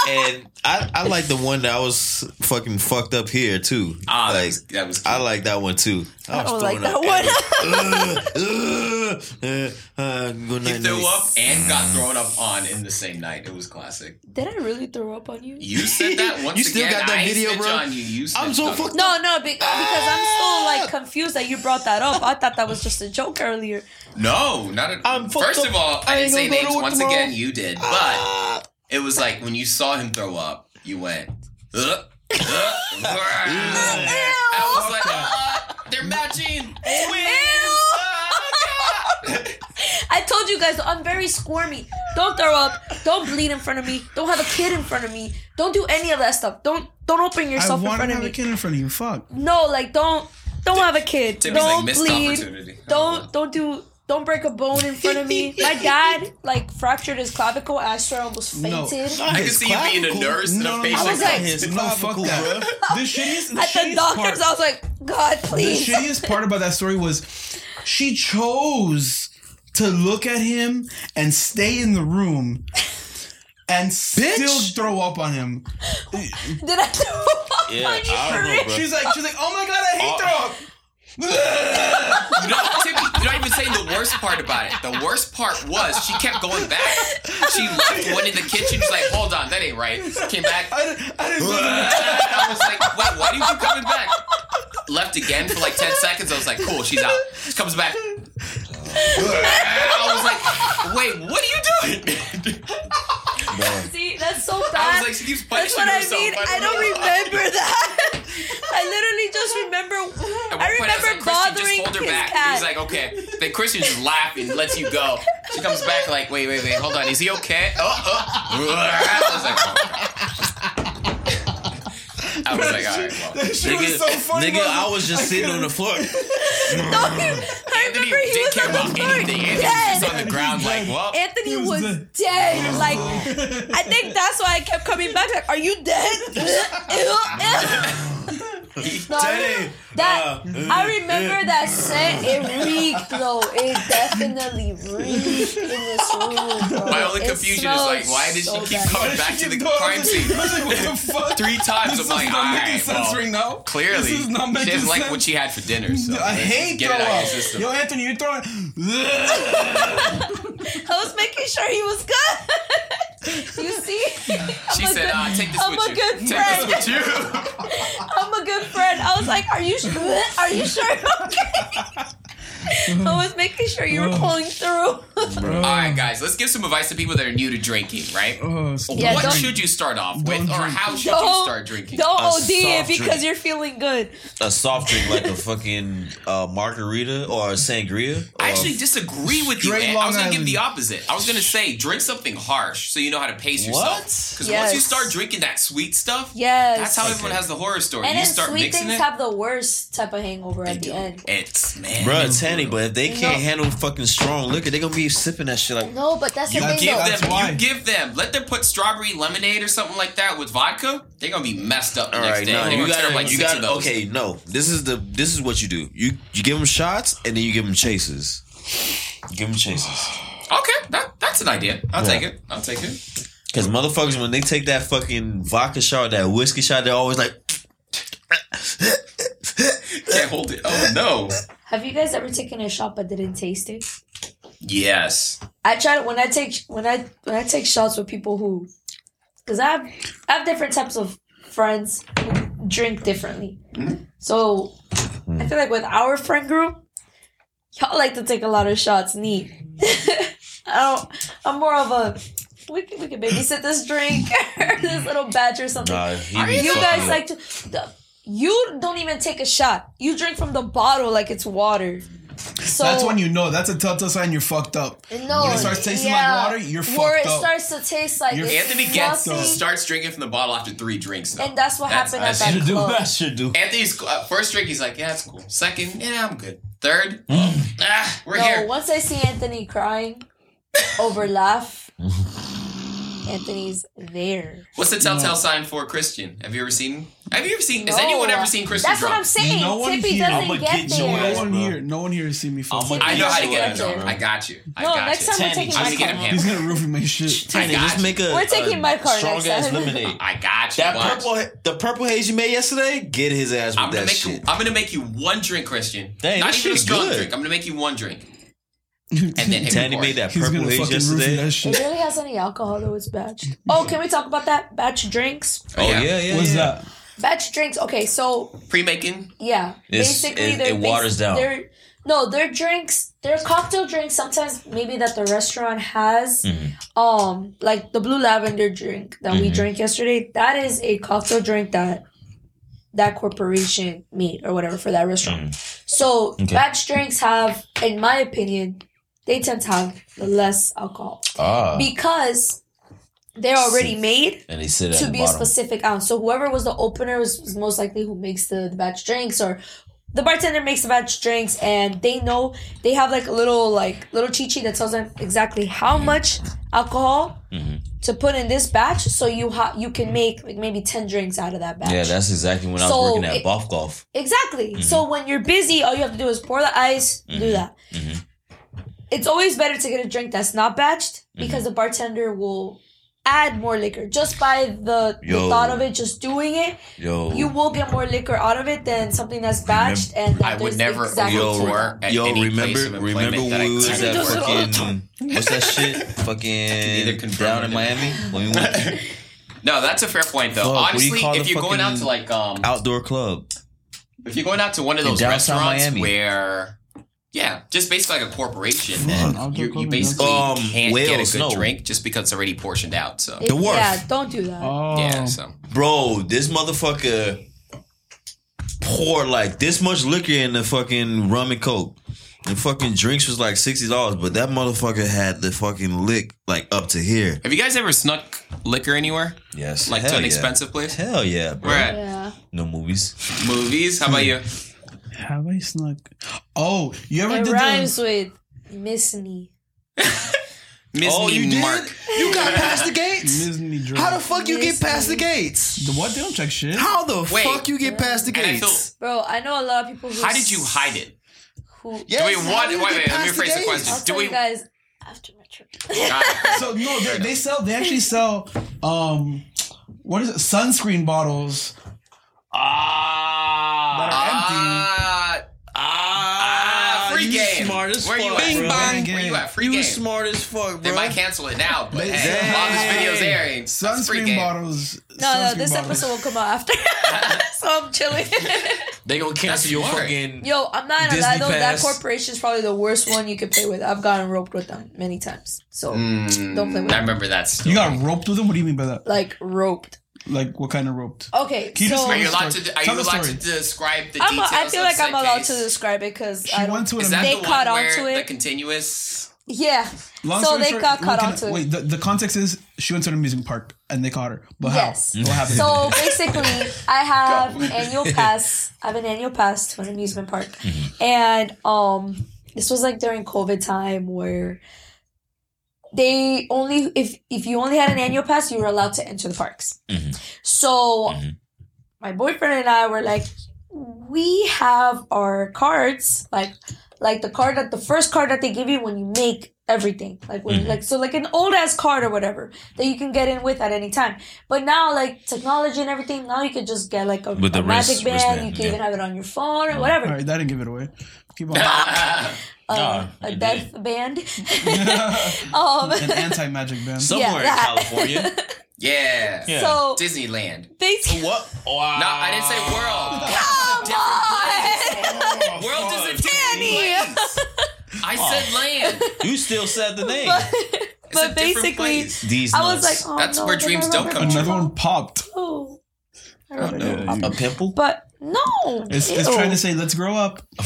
and I, I like the one that I was fucking fucked up here too. Ah, that like was, that was I like that one too. I, I was don't like throwing that up one. every- uh, good He threw night. up and got thrown up on in the same night. It was classic. Did I really throw up on you? You said that once You still again. got that I video, snitch bro? On you. You I'm so on fucked No, no, be- because I'm still like confused that you brought that up. I thought that was just a joke earlier. No, not at I'm First up. of all, I I, didn't say gonna go to names. Once tomorrow. again, you did. But Ah. it was like when you saw him throw up, you went. "Uh, uh, I was like, uh, they're matching. Twins. God. I told you guys I'm very squirmy. Don't throw up. Don't bleed in front of me. Don't have a kid in front of me. Don't do any of that stuff. Don't don't open I yourself in want to front of have me. a kid in front of you. Fuck. No, like don't don't have a kid. Timmy's don't missed bleed. Don't don't do don't break a bone in front of me. My dad like fractured his clavicle. Asher almost No. fainted. I can see you being a nurse and No, a no, patient. I was like- His No, fuck clavicle, that. bro. The shittiest, the At the shittiest doctors, part, I was like, God, please. the shittiest part about that story was she chose to look at him and stay in the room and still throw up on him. Did I throw up Yeah, on you I for don't know. She's like, she's like, oh my god, I hate uh, throw up. You know, Timmy, you're not even saying the worst part about it. The worst part was she kept going back. She left, went in the kitchen. She's like, hold on, that ain't right. Came back. I, didn't- I didn't. I was like, wait, why do you keep coming back? Left again for like 10 seconds. I was like, cool, she's out. She comes back. I was like, wait, what are you doing? See, that's so bad. I was like, she keeps That's punishing what I mean. I don't remember that. I literally just remember. I remember like, bothering just hold her his back. cat. He's like, okay. Then Christian's just laughing, lets you go. She comes back like, wait, wait, wait, hold on. Is he okay? Oh, oh. I was like, oh. I was like, all right, well. She was so funny. nigga, bro. I was just sitting on the floor. I Anthony remember he didn't was care on the about floor anything. Anthony was dead. just on the ground like, well. Anthony He was was dead. dead. Like, I think that's why I kept coming back. Like, are you dead? No, Teddy, that uh, I remember that scent. It reeked though. It definitely reeked in this room, bro. My only It confusion is like, why did she keep bad. coming back to the Dog, crime scene? Like, what the fuck? Three times. This I'm is like, not making right, sense well, right now. Clearly, this is not she making doesn't like what she had for dinner. So I hate get throw it out of your up. system. Yo, Anthony, you're throwing. I was making sure he was good. you see? She I'm a said, good- uh, "Take this I'm with a you. good Take friend. this with you." I'm a good friend. I was like, "Are you sure? Are you sure?" Okay. I was making sure you were pulling through. All right, guys, let's give some advice to people that are new to drinking. Right? Oh. Yeah, what don't- should you start off with, Don't or how should you Don't- start drinking? Don't A OD it soft because drink. you're feeling good. a soft drink like a fucking uh, margarita or a sangria. I or- actually disagree with you. Straight Man. I was Long gonna give Island. the opposite. I was gonna say drink something harsh so you know how to pace yourself. What? Because Yes. once you start drinking that sweet stuff, Yes. that's how everyone has the horror story. And you then start sweet mixing things it. have the worst type of hangover they at the end. It's man, Bruh, it's but if they can't handle fucking strong liquor, they gonna be sipping that shit like. No, but that's You the thing give though. That's them, why. you give them, let them put strawberry lemonade or something like that with vodka. They're gonna be messed up the All next right, day. no, you got turn to like you gotta. Okay, no, this is the this is what you do. You you give them shots and then you give them chases. You give them chases. Okay, that, that's That's an idea. I'll take it. I'll take it. Because motherfuckers, when they take that fucking vodka shot, that whiskey shot, they're always like, Can't it. Oh no. Have you guys ever taken a shot but didn't taste it? Yes. I try to when I take when I when I take shots with people who, because I have I have different types of friends who drink differently. Mm-hmm. So I feel like with our friend group, y'all like to take a lot of shots neat. I don't. I'm more of a. We can, we can babysit this drink, or this little batch or something. nah, Are you guys like to. The, you don't even take a shot. You drink from the bottle like it's water. So That's when you know. That's a telltale sign you're fucked up. no, When it starts tasting like yeah, water, you're Where fucked it up. starts to taste like You're Anthony gets fluffy, starts drinking from the bottle after three drinks. Though. and that's what That's- happened at that's- that do club. that should do. Anthony's uh, first drink, he's like, "Yeah, it's cool." Second, yeah, I'm good. Third, ah, we're No, here. once I see Anthony crying over laugh, Anthony's there. What's the telltale sign for a Christian? Have you ever seen? Have you ever seen? Has No. anyone ever seen Christian That's drunk? what I'm saying. No one Tippy here- doesn't I'ma get get your No there. ass, one here. No one here has seen me fucked I'ma up. I know how to He get him drunk. I got you. I No, got next you. time we're taking I'm my gonna get him car. He's gonna roofie my shit. Tany, I got just make a We're taking my car strong next ass lemonade. I got you. That purple, the purple haze you made yesterday, get his ass with that shit. I'm gonna make you one drink, Christian. Dang, Not even a shit's strong good. drink. I'm gonna make you one drink, and then hit Tany made that He's purple gonna haze yesterday. that It really has any alcohol though. It's batch. Oh, can we talk about that batch drinks? Oh yeah, yeah. What's yeah. that? Batch drinks. Okay, so Pre-making. yeah, It's- basically it- they're it waters down. They're no, they're drinks. They're cocktail drinks. Sometimes maybe that the restaurant has. Mm-hmm. Um, like the blue lavender drink that we drank yesterday. That is a cocktail drink that that corporation made or whatever for that restaurant. So Mm-hmm. Okay. batch drinks have, in my opinion, they tend to have less alcohol Ah, because they're already made and they sit to the be a specific ounce. So whoever was the opener was, was most likely who makes the, the batch drinks or the bartender makes the batch drinks and they know they have like a little like little cheat sheet that tells them exactly how much alcohol Mm-hmm. to put in this batch so you ha- you can make like maybe 10 drinks out of that batch. Yeah, that's exactly when I was working at it- Buff Golf. Exactly. So when you're busy, all you have to do is pour the ice, do that. It's always better to get a drink that's not batched because the bartender will add more liquor just by the, the thought of it, just doing it. Yo, You will get more liquor out of it than something that's batched and that I would never exactly yo, Yo, two or of them. at yo, any remember, place of remember that when we was at fucking what's that shit? Neither Fucking confirm down in. Miami when we went No, that's a fair point though. Fuck, what do you Honestly, if you're going out to like um outdoor club. if you're going out to one of those restaurants Miami. where yeah, just basically like a corporation, Fuck. then you, you basically Um, can't get a good no. drink just because it's already portioned out. So It- The worst. Yeah, don't do that. Oh. yeah, so Bro, this motherfucker poured like this much liquor in the fucking rum and coke. The fucking drinks was like sixty dollars, but that motherfucker had the fucking lick like up to here. have you guys ever snuck liquor anywhere? Yes, Like hell to an yeah. expensive place? Hell yeah, bro. Where at? Yeah. No movies. Movies? How about you? Have I snuck? Oh, you ever It did rhymes the? with Miss Me. Miss Oh, Me you did? You got past the gates. Disney drunk. How the fuck you get past the gates? The what? They don't check shit. How the Wait. fuck you get past the And I gates? feel Bro, I know a lot of people who how did you hide it? Who, Yes, Do we how want- you wait, get wait, let me past the rephrase the question. I'll Do tell we- you guys after my trip. God. So no, they, they sell. They actually sell. Um, what is it? Sunscreen bottles Ah, that are empty. Ah, ah, free you game. Smart as Where fuck, you at? Bing bro? bang. Where you at? Free you game. smart as fuck, bro. They might cancel it now, but They- hey, Dang. while this video's airing, Sunscreen bottles. No, no, this bottles. episode will come out after. so I'm chilling. They gonna cancel your smart. fucking. Yo, I'm not gonna lie though. That Pass. corporation is probably the worst one you could play with. I've gotten roped with them many times. So Mm, don't play with I them. remember that. Story. You got roped with them. What do you mean by that? Like roped. Like what kind of roped? Okay, Can you so Are you allowed Story. to? Are Tell you the allowed story. to describe the I'm a, details? I feel of like I'm allowed case? to describe it because She I don't. went to an Is that They the caught one on where to the it. continuous? yeah. Long so story they short, got what caught can- onto it. Wait, the, the context is she went to an amusement park and they caught her. But Yes. how? What happened? So basically, I have an annual pass. I have an annual pass to an amusement park, and um, this was like during COVID time where they only if if you only had an annual pass, you were allowed to enter the parks. Mm-hmm. So mm-hmm. my boyfriend and I were like, we have our cards like like the card that the first card that they give you when you make everything. Like when, mm-hmm. like so like an old ass card or whatever that you can get in with at any time. But now like technology and everything, now you can just get like a, With a the magic wrist- band. wristband, you can yeah. even have it on your phone or whatever. All right, that didn't give it away. Keep on. No, a it death band. um, An anti magic band. Somewhere in. California. Yeah. Yeah. So Disneyland. basically, what? Wow. No, I didn't say world. come on, World is a Danny. place. I said land. You still said the name. but, It's but different basically, place. These I was like, oh, That's no, where dreams don't come true. Another one popped. Oh. I wrote it no. wrong. a pimple. But no, It's, it's trying to say, let's grow up.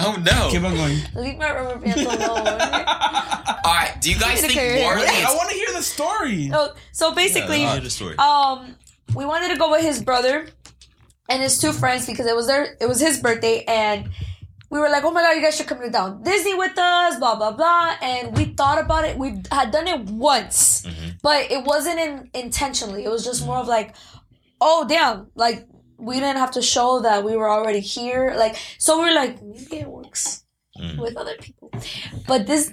Oh no. Keep on going. leave my rubber bands alone. All right. Do you guys Give think career. Warren? I want to hear the story. so, so basically, Hear the story. um, we wanted to go with his brother and his two friends because it was their it was his birthday and we were like, oh my god, you guys should come to down Disney with us, blah blah blah. And we thought about it. We had done it once, but it wasn't in, intentionally. It was just more of like, oh damn, like we didn't have to show that we were already here. Like so, we are like, maybe it works mm. with other people. But this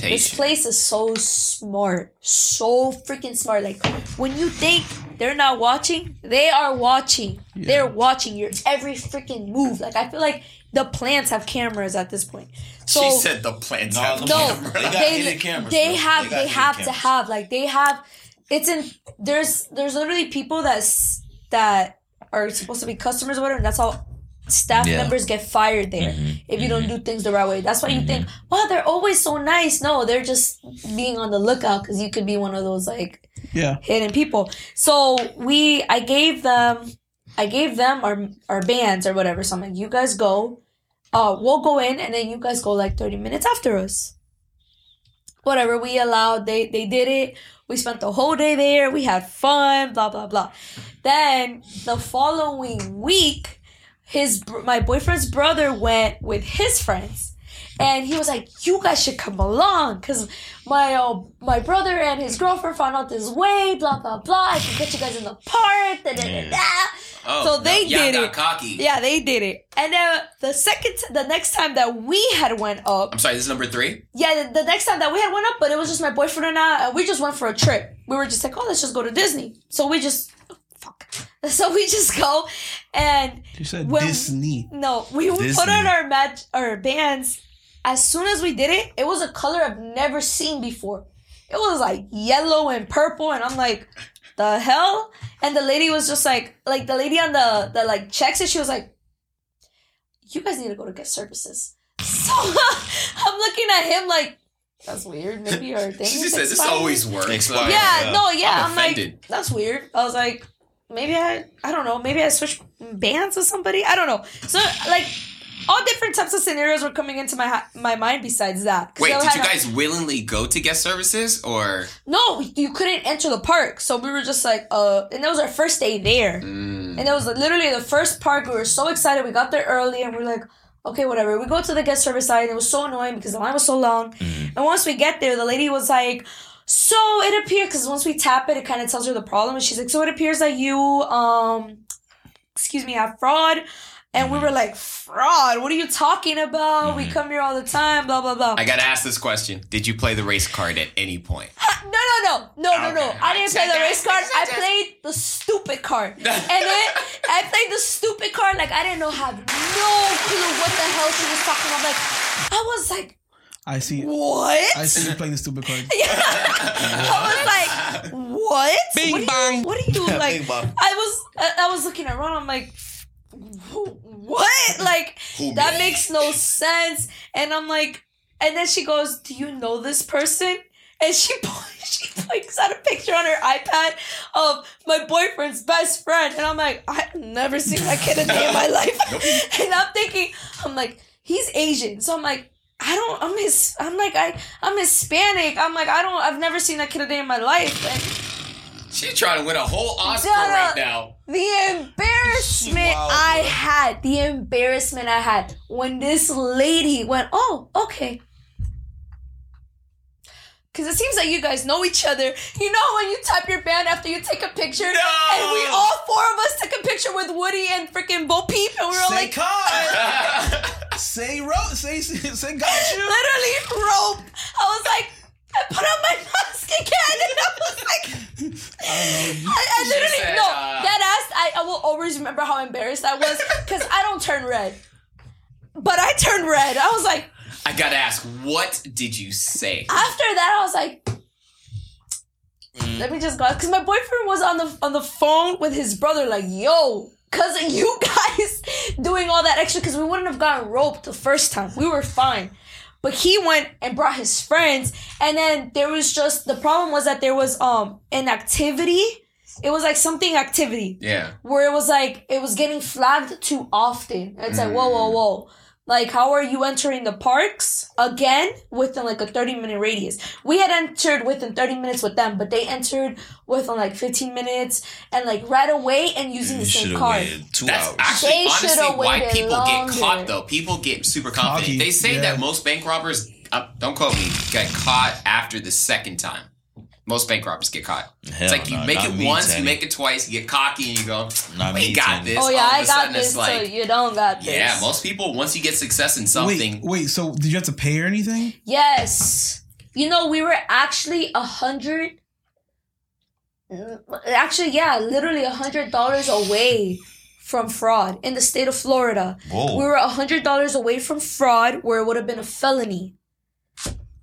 this place is so smart, so freaking smart. Like when you think they're not watching, they are watching. They're watching your every freaking move. Like I feel like the plants have cameras at this point. So she said the plants No, have the no, camera. They got they, cameras, they have They they, got hidden have to have like they have. It's in there's there's literally people that's that are supposed to be customers or whatever. And that's how staff Yeah. members get fired there mm-hmm. if you don't mm-hmm. do things the right way. That's why you think, mm-hmm. wow, they're always so nice. No, they're just being on the lookout because you could be one of those like Yeah. hidden people. So we, I gave them, I gave them our our bands or whatever. So I'm like, you guys go, uh, we'll go in, and then you guys go like 30 minutes after us. Whatever we allowed, they they did it. We spent the whole day there. We had fun. Blah blah blah. Then the following week, his my boyfriend's brother went with his friends and he was like you guys should come along because my uh, my brother and his girlfriend found out this way blah blah blah i can get you guys in the park da, da, da, da. Oh, so they no, y'all did got it. cocky. yeah they did it and then the second t- the next time that we had went up I'm sorry. This is number three. yeah the, the next time that we had went up but it was just my boyfriend and i and we just went for a trip we were just like oh let's just go to disney so we just fuck so we just go and You said When- Disney. no, we Disney. put on our match our bands. As soon as we did it, it was a color I've never seen before. It was like yellow and purple, and I'm like, the hell? And the lady was just like, like the lady on the the like checks it. She was like, you guys need to go to guest services. So I'm looking at him like, that's weird. Maybe our thing. She is just said this always works. Yeah, Yeah. no, yeah. I'm I'm, like, that's weird. I was like, maybe I, I don't know, maybe I switched bands with somebody. I don't know. So like, all different types of scenarios were coming into my ha- my mind. Besides that. Wait, did you a- guys willingly go to guest services or? No, you couldn't enter the park, so we were just like, uh, and that was our first day there, Mm. and it was literally the first park. We were so excited. We got there early, and we are like. Okay, whatever. We go to the guest service side, and it was so annoying because the line was so long. And once we get there, the lady was like, "So it appears because once we tap it, it kind of tells her the problem." And she's like, "So it appears that you, um, excuse me, have fraud." And we were mm-hmm. like, "Fraud? What are you talking about? We mm-hmm. come here all the time, blah blah blah." I gotta ask this question: Did you play the race card at any point? No, no, no, no, no, no. Okay. I didn't play the race card. I I- played the stupid card, and then I played the stupid card. Like I didn't know, have no clue what the hell she was talking about. Like I was like, I see. what? I see you playing the stupid card. yeah. I was like, what? Bing what bong. Are you, what are you like? Bing. I was, I, I was looking around. I'm like, what? Like that makes no sense. And I'm like, and then she goes, "Do you know this person?" And she she picks out a picture on her iPad of my boyfriend's best friend, and I'm like, I've never seen that kid a day in my life. and I'm thinking, I'm like, he's Asian, so I'm like. I don't. I'm his. I'm like I. I'm Hispanic. I'm like I don't. I've never seen that kid a day in my life. And She's trying to win a whole Oscar Shut right now. the embarrassment Wow, I had, the embarrassment I had when this lady went, oh, okay. Because it seems like you guys know each other. You know when you type your band after you take a picture? No! And we all four of us took a picture with Woody and freaking Bo Peep, and we were all Say like, car. say rope, Say say got you. literally rope. I was like, I put on my mask again, and I was like, I, I literally said, no. uh, that ass, I, I will always remember how embarrassed I was because I don't turn red, but I turned red. I was like, I gotta ask, what did you say? after that, I was like. Let me just go because my boyfriend was on the on the phone with his brother, like, "Yo, cause you guys doing all that extra, because we wouldn't have gotten roped the first time. We were fine, but he went and brought his friends, and then there was just the problem was that there was um an activity. It was like something activity Yeah. where it was like it was getting flagged too often. It's like whoa, whoa, whoa. Like, how are you entering the parks again within like a 30 minute radius? We had entered within 30 minutes with them, but they entered within like 15 minutes and like right away and using You the same have card. two That's hours. actually They honestly should've why people longer. get caught though. People get super confident. Cocky, they say yeah. that most bank robbers, uh, don't quote me, get caught after the second time. Most bank robbers get caught. Hell it's like you no, make it me, once, you make it twice, you get cocky, and you go, Not "We me, got Tany. this." Oh yeah, All of got this, it's like, so you don't got this. yeah, most people once you get success in something, Wait, wait. So did you have to pay or anything? Yes. You know, we were actually a hundred. Actually, yeah, literally a hundred dollars away from fraud in the state of Florida. Whoa. We were a hundred dollars away from fraud, where it would have been a felony.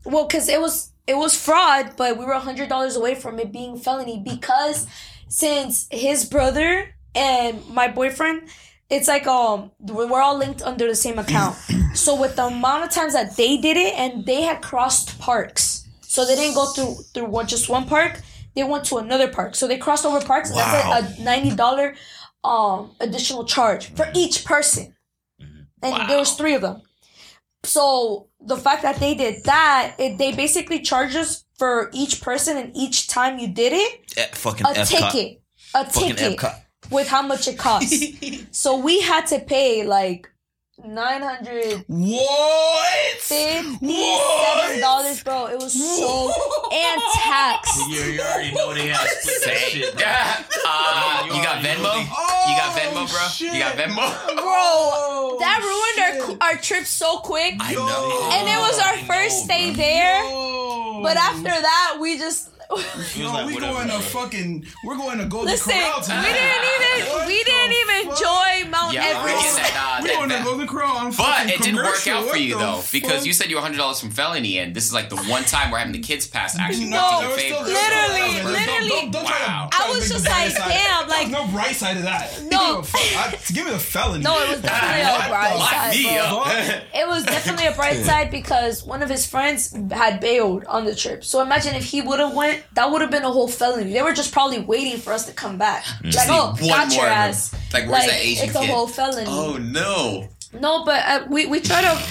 Well, because it was it was fraud, but we were a hundred dollars away from it being felony because since his brother and my boyfriend, it's like um we're all linked under the same account. so with the amount of times that they did it and they had crossed parks, so they didn't go through through one just one park. They went to another park, so they crossed over parks. And Wow. that's a, a ninety dollar um additional charge for each person, and there was three of them. So the fact that they did that, it, they basically charge us for each person and each time you did it Eh, fucking a Epcot. ticket, a Fucking ticket Epcot. with how much it costs. so we had to pay like nine hundred What? fifty-seven dollars, bro. It was so and tax. You, you already know they have split that say, shit. uh, you got Venmo? You got Venmo, bro? shit. You got Venmo? Bro, that ruined our our trip so quick. I know. And it was our first stay there. Oh, But after that, we just He was Yo, like, we whatever, going to bro. fucking, we're going to Golden listen. Corral We didn't even What we the didn't even fuck? enjoy Mount Yeah, we're getting Everest. that, uh, we that going to Ven- Golden Corral on But fucking it didn't work commercial. out for What you the though, because fuck? you said you were hundred dollars from felony, and this is like the one time we're having the kids pass actually No, worked in there your was favor. still- Literally, Don't- literally. Don't, don't try to- Wow. try I was make just the bad like, side. damn, There's like- no bright side of that. No. Give me a fu- I- give me the felony. No, it was definitely a bright Lock side. me bro. up. It was definitely a bright side because one of his friends had bailed on the trip. So imagine if he would have went, that would have been a whole felony. They were just probably waiting for us to come back. Like, oh, One got more your ass. Like, where's that Asian it's a whole felony. Oh no! No, but uh, we we try to.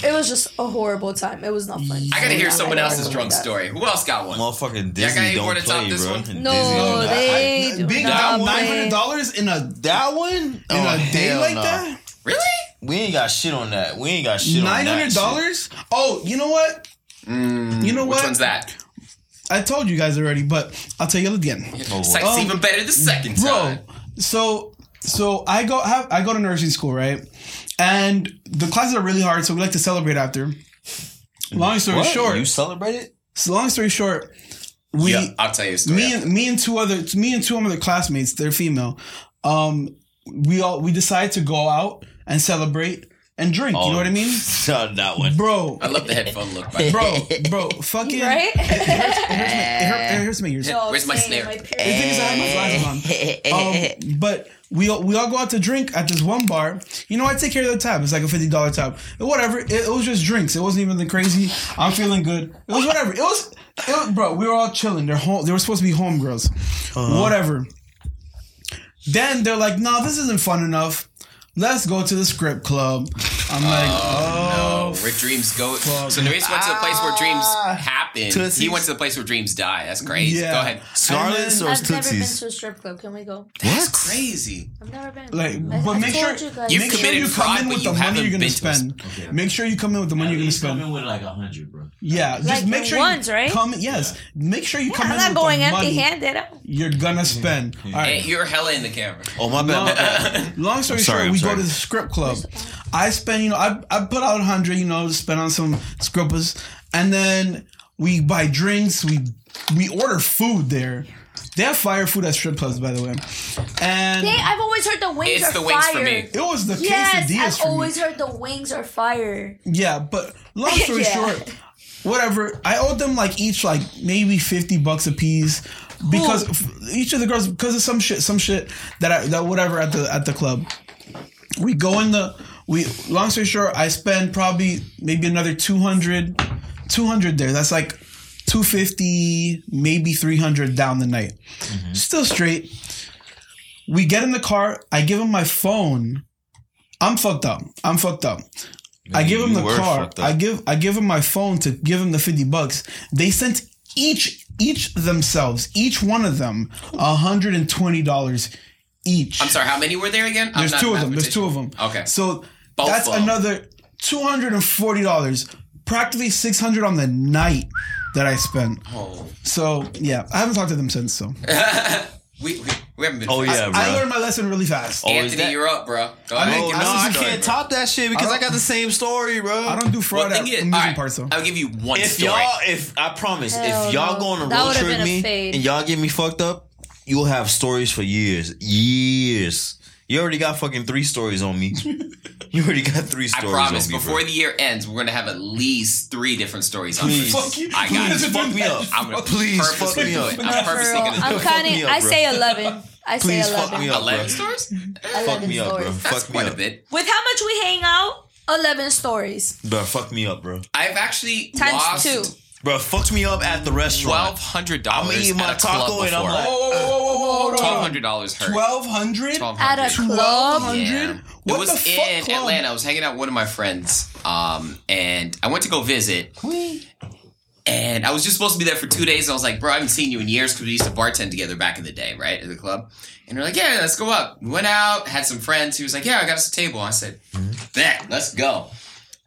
It was just a horrible time. It was not fun. I gotta hear Yeah, someone else's drunk that. story. Who else got one? Motherfucking got Disney any more don't to top play, this bro. one? No, Disney, they do Being not down nine hundred dollars in a that one in Oh, a day like no. that. Really? We ain't got shit on that. We ain't got shit on that. Nine hundred dollars. Oh, you know what? you know what? Which one's that? I told you guys already, but I'll tell you again, It's, like, Um, even better the second bro. time. So, so I go have I go to nursing school, right? And the classes are really hard, so we like to celebrate after. Long story What? short, You celebrated? so long story short, we Yeah, I'll tell you a story. me and me and two other me and two other classmates, they're female. Um, we all we decided to go out and celebrate and drink. You know what I mean, Not that one. bro? I love the headphone look. By. Bro, bro, fucking. Right? It hurt, it hurts my ears. No, Where's my snare? my The thing is, I have my glasses on. Um, but we all, we all go out to drink at this one bar. You know, I take care of the tab. It's like a fifty dollar tab. Whatever. It, it was just drinks. It wasn't even the crazy. I'm feeling good. It was whatever. It was, it was bro. We were all chilling. They're home. They were supposed to be homegirls. Whatever. Then they're like, "No, this isn't fun enough. Let's go to the script club." I'm like, "Oh, No, where dreams go. So Noris went to the place where dreams ah. happen. Tootsies. He went to the place where dreams die. That's crazy. Yeah. Go ahead. Scarlet's or I've never been Tootsies? to a strip club. Can we go? That's crazy. I've never been. Like, I- but I make told sure you guys. You've make sure committed you fraud, come in but with you the money haven't you're gonna been to a- spend. Make sure you come in with the money you're gonna spend. with like a hundred, bro. Yeah, just Like make in sure ones, you right? come. Yes, make sure you Yeah, come I'm in not with going the money empty-handed. you're gonna spend. All Hey, you're hella in the camera. Oh my bad. Long story sorry, short, I'm we sorry. go to the script club. I spend, you know, I, I put out a hundred, you know, to spend on some scrippers, and then we buy drinks. We we order food there. They have fire food at strip clubs, by the way. And They, I've always heard the wings It's are the wings fire. for me. it was the case. Yes, quesadillas I've for me. always heard the wings are fire. Yeah, but long story Yeah. short, whatever. I owed them like each like maybe fifty bucks a piece because f- each of the girls because of some shit, some shit that I that whatever at the at the club. We go in the we. Long story short, I spend probably maybe another 200, 200 there. That's like. 250 maybe 300 down the night still straight we get in the car i give him my phone i'm fucked up i'm fucked up I give him the car. I give I give him my phone to give him the fifty bucks. They sent each each themselves, each one of them, hundred and twenty dollars each. I'm sorry, how many were there again? I'm There's not two of them. There's two of them. Okay. So Both that's another two hundred and forty dollars, practically six hundred on the night that I spent. Oh. So yeah, I haven't talked to them since. So We, we, we haven't been Oh friends. yeah, bro. I learned my lesson really fast. Oh, Anthony, that- you're up, bro. Go I ahead. mean, give I us no, a I story, can't bro. top that shit because I I, don't- got the same story, bro. I don't do fraud Well, at thing is, amusement all right, parts. So I'll give you one if story. y'all, if I promise, Hell if y'all no. go on a That road would've trip been with a me fade. and y'all get me fucked up, you'll have stories for years, years. You already got fucking three stories on me. you already got three I stories. promise, on me, I promise, before bro. the year ends, we're gonna have at least three different stories on Please. this. Fuck you. I got Please it. fuck me up. I'm gonna Please fuck purposely me up. it. No, I'm for purposely gonna I'm it. Fuck counting. me up, I say eleven. I say Please fuck eleven. me up, bro. Eleven stories? Fuck Eleven me up, bro. That's Fuck me quite up, a bit. With how much we hang out, eleven stories bro. Fuck me up, bro. I've actually times lost two. Bro, fucked me up at the restaurant. Twelve hundred dollars. I'm dollars eating my at a club taco and I'm before. like, whoa, whoa, whoa, whoa, Twelve hundred dollars hurt. Twelve hundred. At a club. hundred. Yeah. What it was the fuck in club? Atlanta. I was hanging out with one of my friends, um, and I went to go visit. And I was just supposed to be there for two days. And I was like, bro, I haven't seen you in years because we used to bartend together back in the day, right? At the club. And they're like, yeah, let's go up. We went out, had some friends. He was like, yeah, I got us a table. I said, bet, let's go.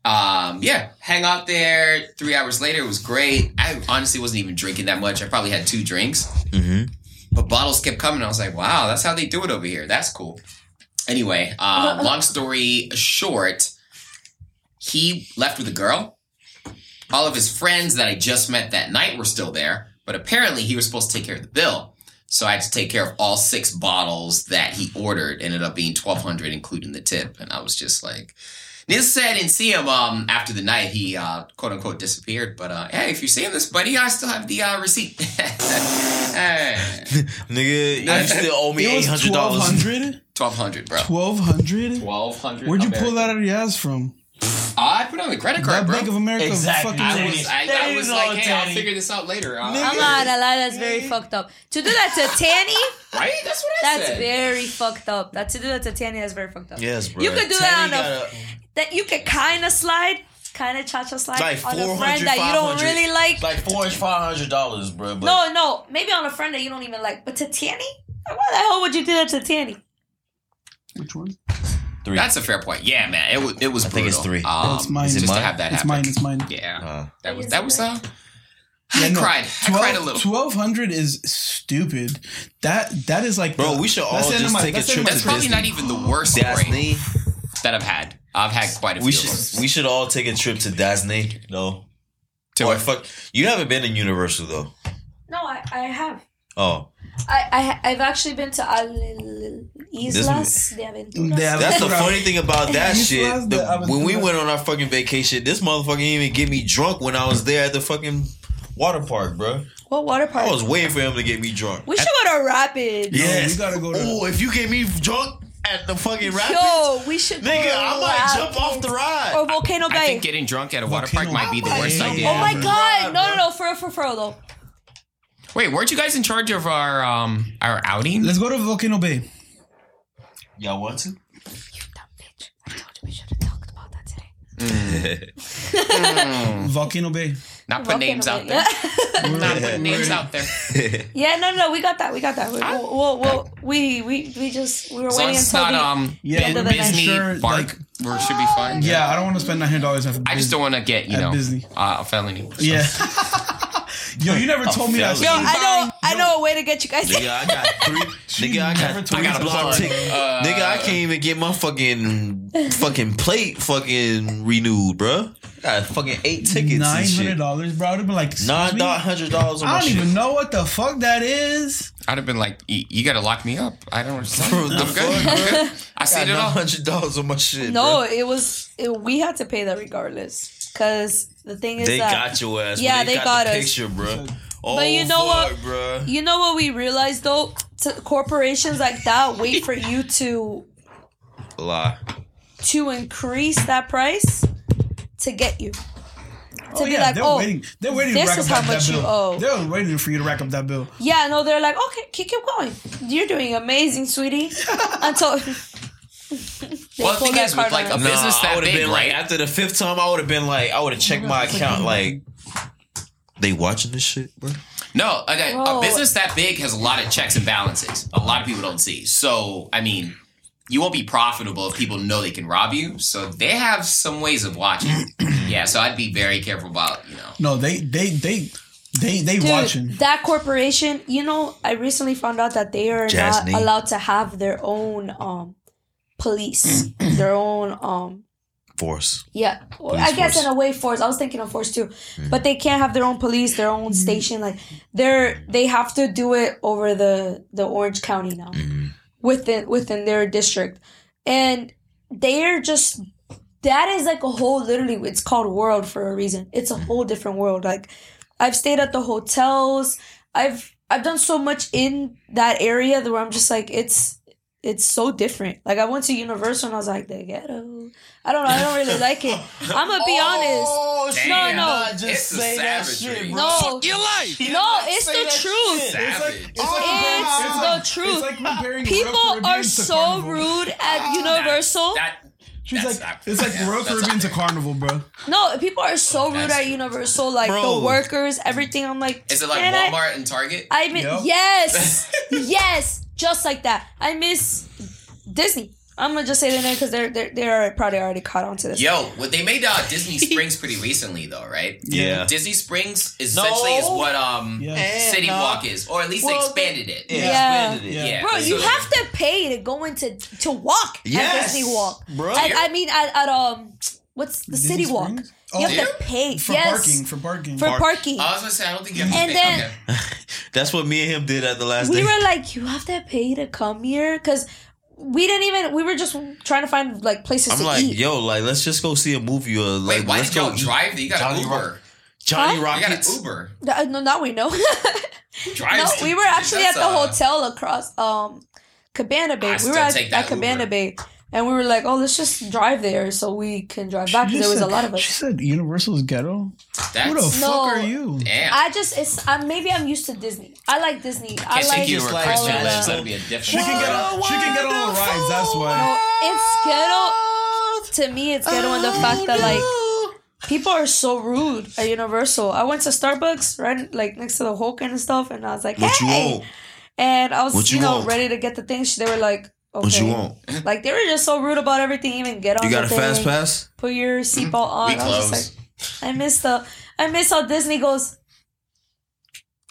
Um, yeah, hang out there. Three hours later, it was great. I honestly wasn't even drinking that much. I probably had two drinks. Mhm. But bottles kept coming. I was like, wow, that's how they do it over here. That's cool. Anyway, uh, long story short, he left with a girl. All of his friends that I just met that night were still there, but apparently he was supposed to take care of the bill. So I had to take care of all six bottles that he ordered. Ended up being twelve hundred, including the tip. And I was just like, needless to say, I didn't see him um, after the night. He uh, quote unquote disappeared. But uh, hey, if you're seeing this, buddy, I still have the uh, receipt. Hey, nigga, you still owe me It eight was hundred twelve dollars. hundred. twelve hundred, bro. Twelve hundred. Twelve hundred. Where'd you pull that out of your ass from? I put on the credit card, That bro. Bank of America Exactly. fucking. I was, I, I was like, hey, I'll figure this out later. Uh, I'm not gonna that's very fucked up. To do that to Tany, right? That's what I that's said. That's very fucked up. That to do that to Tany, that's very fucked up. Yes, bro. You could do that on a got that you could kind of slide, kind of cha cha slide like on a friend that you don't really like. like four hundred, five hundred dollars, bro. But no, no, maybe on a friend that you don't even like. But to Tany, why the hell would you do that to Tany? Which one? Three. That's a fair point. Yeah, man. It was. It was. I think it's three. Um, Oh, it's mine. Just Is it to mine? have that It's happen. mine. It's mine. Yeah. Uh, that was. That was. there? Uh, I no, cried. I cried a little. Twelve hundred is stupid. That that is like Bro, the- we should that's all the end of just my- take a that's the end trip of my That's to probably Disney. not even the worst Disney. that I've had. I've had quite a few. We of should them. we should all take a trip to Disney. No. To Or what? fuck. You haven't been in Universal though. No, I, I have. Oh, I, I I've actually been to Al- Islas de Aventuras. That's the funny thing about that shit. The- when we went on our fucking vacation, this motherfucker didn't even get me drunk when I was there at the fucking water park, bro. What water park? I was waiting for him to get me drunk. we should go to Rapids. Yes. you gotta go to- Oh, if you get me drunk at the fucking rapids, Yo, we should go nigga, to I might jump off the ride. Or Volcano I Bay. think getting drunk at a water park might be the worst idea. oh my Yeah, god! No, no, no, for real, for real though. Wait, weren't you guys in charge of our um our outing? Let's go to Volcano Bay. Y'all want to? You dumb bitch! I told you we should have talked about that today. Volcano Bay. Not put names out there. Bay. Not put names out there. yeah, no, no, we got that. We got that. We, we'll, we'll, we'll, we, we, we just we were As long waiting as it's until not the, um Yeah, Bin- but Disney sure, Bark, like- we should be fine. Yeah, I don't want to spend nine hundred dollars. I just don't want to get you At know Disney. uh, a felony. So- Yeah. Yo, you never told me that. Yo, I know, I I know a way to get you guys. Nigga, I got three. nigga, I got told three me to block plug. tick. Uh, nigga, I can't even get my fucking fucking plate fucking renewed, bruh. I got fucking eight tickets Nine and hundred shit. dollars, bro. I'd have been like, excuse Nine dollars on my I don't shit. even know what the fuck that is. I'd have been like, "You you gotta lock me up. I don't understand. Bro, I'm the good. fuck, I'm. I see Got it all." hundred dollars on my shit. no, bruh. it was. It, we had to pay that regardless. Cause the thing is they that got your ass. Yeah, Yeah, they, they got, got the us. picture, bro. Oh, But you know what? fuck, bruh. You know what we realized though? To corporations like that wait for you to Lie. to increase that price to get you. To Oh be yeah, like, they're oh, waiting. They're waiting this to rack is up how that, much you bill. owe. They're waiting for you to rack up that bill. yeah, no, they're like, okay, keep, keep going. You're doing amazing, sweetie. Until they Well, the pull thing that is, with card like on a us. Nah, business I that would have big, been right? like after the fifth time, I would have been like, I would have checked my account. Like, they watching this shit, bro. No, okay, Bro. a business that big has a lot of checks and balances. A lot of people don't see. So, I mean, you won't be profitable if people know they can rob you. So they have some ways of watching. yeah, so I'd be very careful about, you know. No, they they they they they Dude, watching. that corporation, you know, I recently found out that they are Jazz not knee. allowed to have their own um police, their own um Force. yeah, or Police I guess force. in a way force. I was thinking of force too, mm. but they can't have their own police, their own mm. station. Like they're mm. they have to do it over the the Orange County now mm-hmm. within within their district, and they're just that is like a whole literally it's called world for a reason. It's a whole different world. Like I've stayed at the hotels. I've I've done so much in that area that where I'm just like it's it's so different. Like I went to Universal and I was like the ghetto. I don't know. I don't really like it. I'm gonna be oh, honest. Damn. no. It's the savagery. No, Your life. no, it's the truth. Savage. It's like, It's the truth. Like People are so rude at ah, Universal. That, She's that's like, not- it's like yeah, Royal that's Caribbean to Carnival, bro. No, people are so rude That's at. Universal. Like Bro. the workers, everything. I'm like, Is it like man, I- Walmart and Target? I mean, Yep. yes, yes, just like that. I miss Disney. I'm gonna just say the name because they're they're they're probably already caught on to this. Yo, what they made uh, Disney Springs pretty recently though, right? Yeah. Disney Springs is essentially is what um Yeah. City no. Walk is, or at least Well, they expanded it. Yeah. Yeah. expanded it. Yeah. Yeah. Bro, you So- have to pay to go into to walk at Disney Walk. bro. I, I mean, at, at um, what's the Disney City Walk? Springs? You Oh, have to pay. For yes, parking, for parking. for parking. I was gonna say I don't think you have to And pay. then- okay. That's what me and him did at the last we day. were like, you have to pay to come here because we didn't even. We were just trying to find like places. I'm to like, eat. yo, like let's just go see a movie or like Wait, why let's did y'all go eat. drive? You got Johnny an Rock- Uber. Johnny Huh? You got an Rockets. Uber. Uh, no, now we know. No, to- we were actually at the uh, hotel across um Cabana Bay. I we still were at, take that at Cabana Uber. Bay, and we were like, "Oh, let's just drive there so we can drive back." Because there was said- a lot of us. She said Universal's ghetto. That's Who the fuck No. are you? damn. I just it's uh, maybe I'm used to Disney. I like Disney. I Can't like take you to a like all of That'd be a She can get on. She can get on the rides. That's why. No, it's ghetto. To me, it's ghetto in the fact that like people are so rude at Universal. I went to Starbucks right like next to the Hulk and stuff, and I was like, What "Hey," want? and I was you, you know want? ready to get the things. They were like, "Okay." What you want? Like they were just so rude about everything. Even get on. You got a the fast pass? Put your mm-hmm. seatbelt on. We I was just like, I miss the. I miss how Disney goes.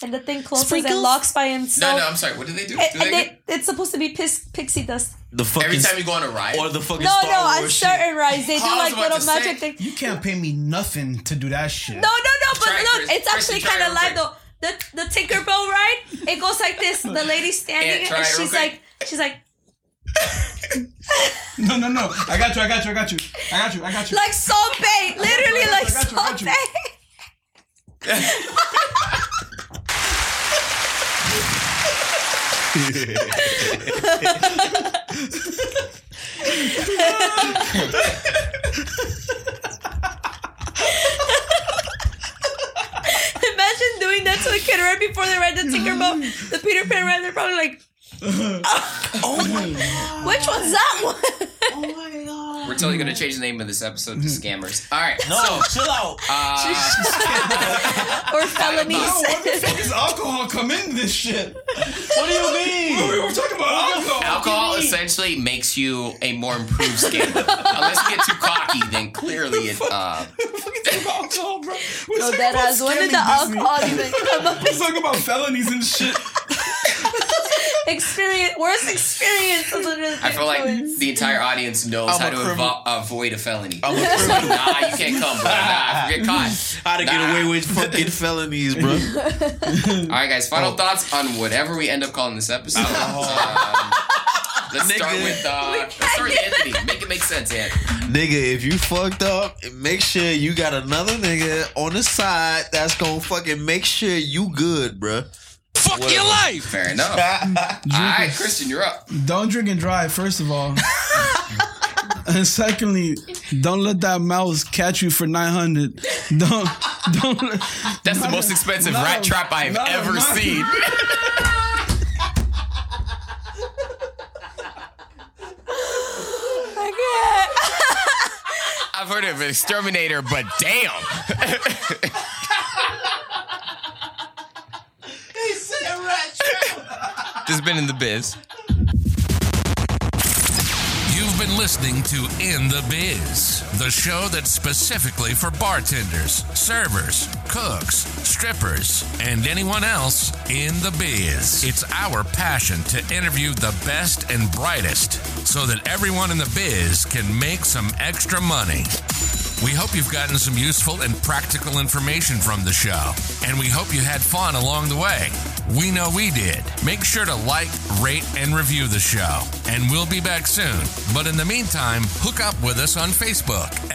And the thing closes Sprinkles? and locks by No, himself. no, I'm sorry. What did they do? And- Do they and get- it's supposed to be pis- pixie dust. The fucking every time you go on a ride? or the fucking No, Star no, on Wars shit. certain rides they do I was like about little to say- magic things. You can't pay me nothing to do that shit. No, no, no, but Try look, Chris. it's actually kind of real live though. The the Tinkerbell ride, it goes like this. The lady standing Yeah, and she's like, she's like, no, no, no. I got you. I got you. I got you. I got you. I got you. like Sobe, literally like you, you. Sobe. Imagine doing that to a kid right before they ride the Tinkerbell, the Peter Pan ride. They're probably like, Oh my god. which one's that one? Oh my god. We're totally gonna change the name of this episode to Scammers. All right. No, So, chill out. uh, or felonies. Oh, what the fuck is alcohol come in this shit? What do you mean? We were talking about alcohol. alcohol essentially makes you a more improved scammer. Unless you get too cocky, then clearly it. Uh, talking about alcohol, bro. We're No, that about has when did the alcohol even come up? We're talking about felonies and shit. Experience, worst experience. under the I feel like the entire audience knows I'm how to criminal. avo- avoid a felony. I'm a It's criminal. nah, you can't come, bro. Nah, get caught. How to get away with fucking felonies, bro? All right, guys. Oh. Final thoughts on whatever we end up calling this episode. Um, let's start with uh, let's start with Anthony. Make it make sense, Anthony. nigga, if you fucked up, make sure you got another nigga on the side that's gonna fucking make sure you good, bro. Fuck your life. Fair enough. All right, Christian, you're up. Don't drink and drive, first of all. and secondly, don't let that mouse catch you for 900. Don't, don't. let- That's the most expensive No, rat trap I've no, ever not- seen. I've heard of an exterminator, but damn. Has been in the biz. You've been listening to In the Biz, the show that's specifically for bartenders, servers, cooks, strippers, and anyone else in the biz. It's our passion to interview the best and brightest so that everyone in the biz can make some extra money. We hope you've gotten some useful and practical information from the show, and we hope you had fun along the way. We know we did. Make sure to like, rate, and review the show, and we'll be back soon. But in the meantime, hook up with us on Facebook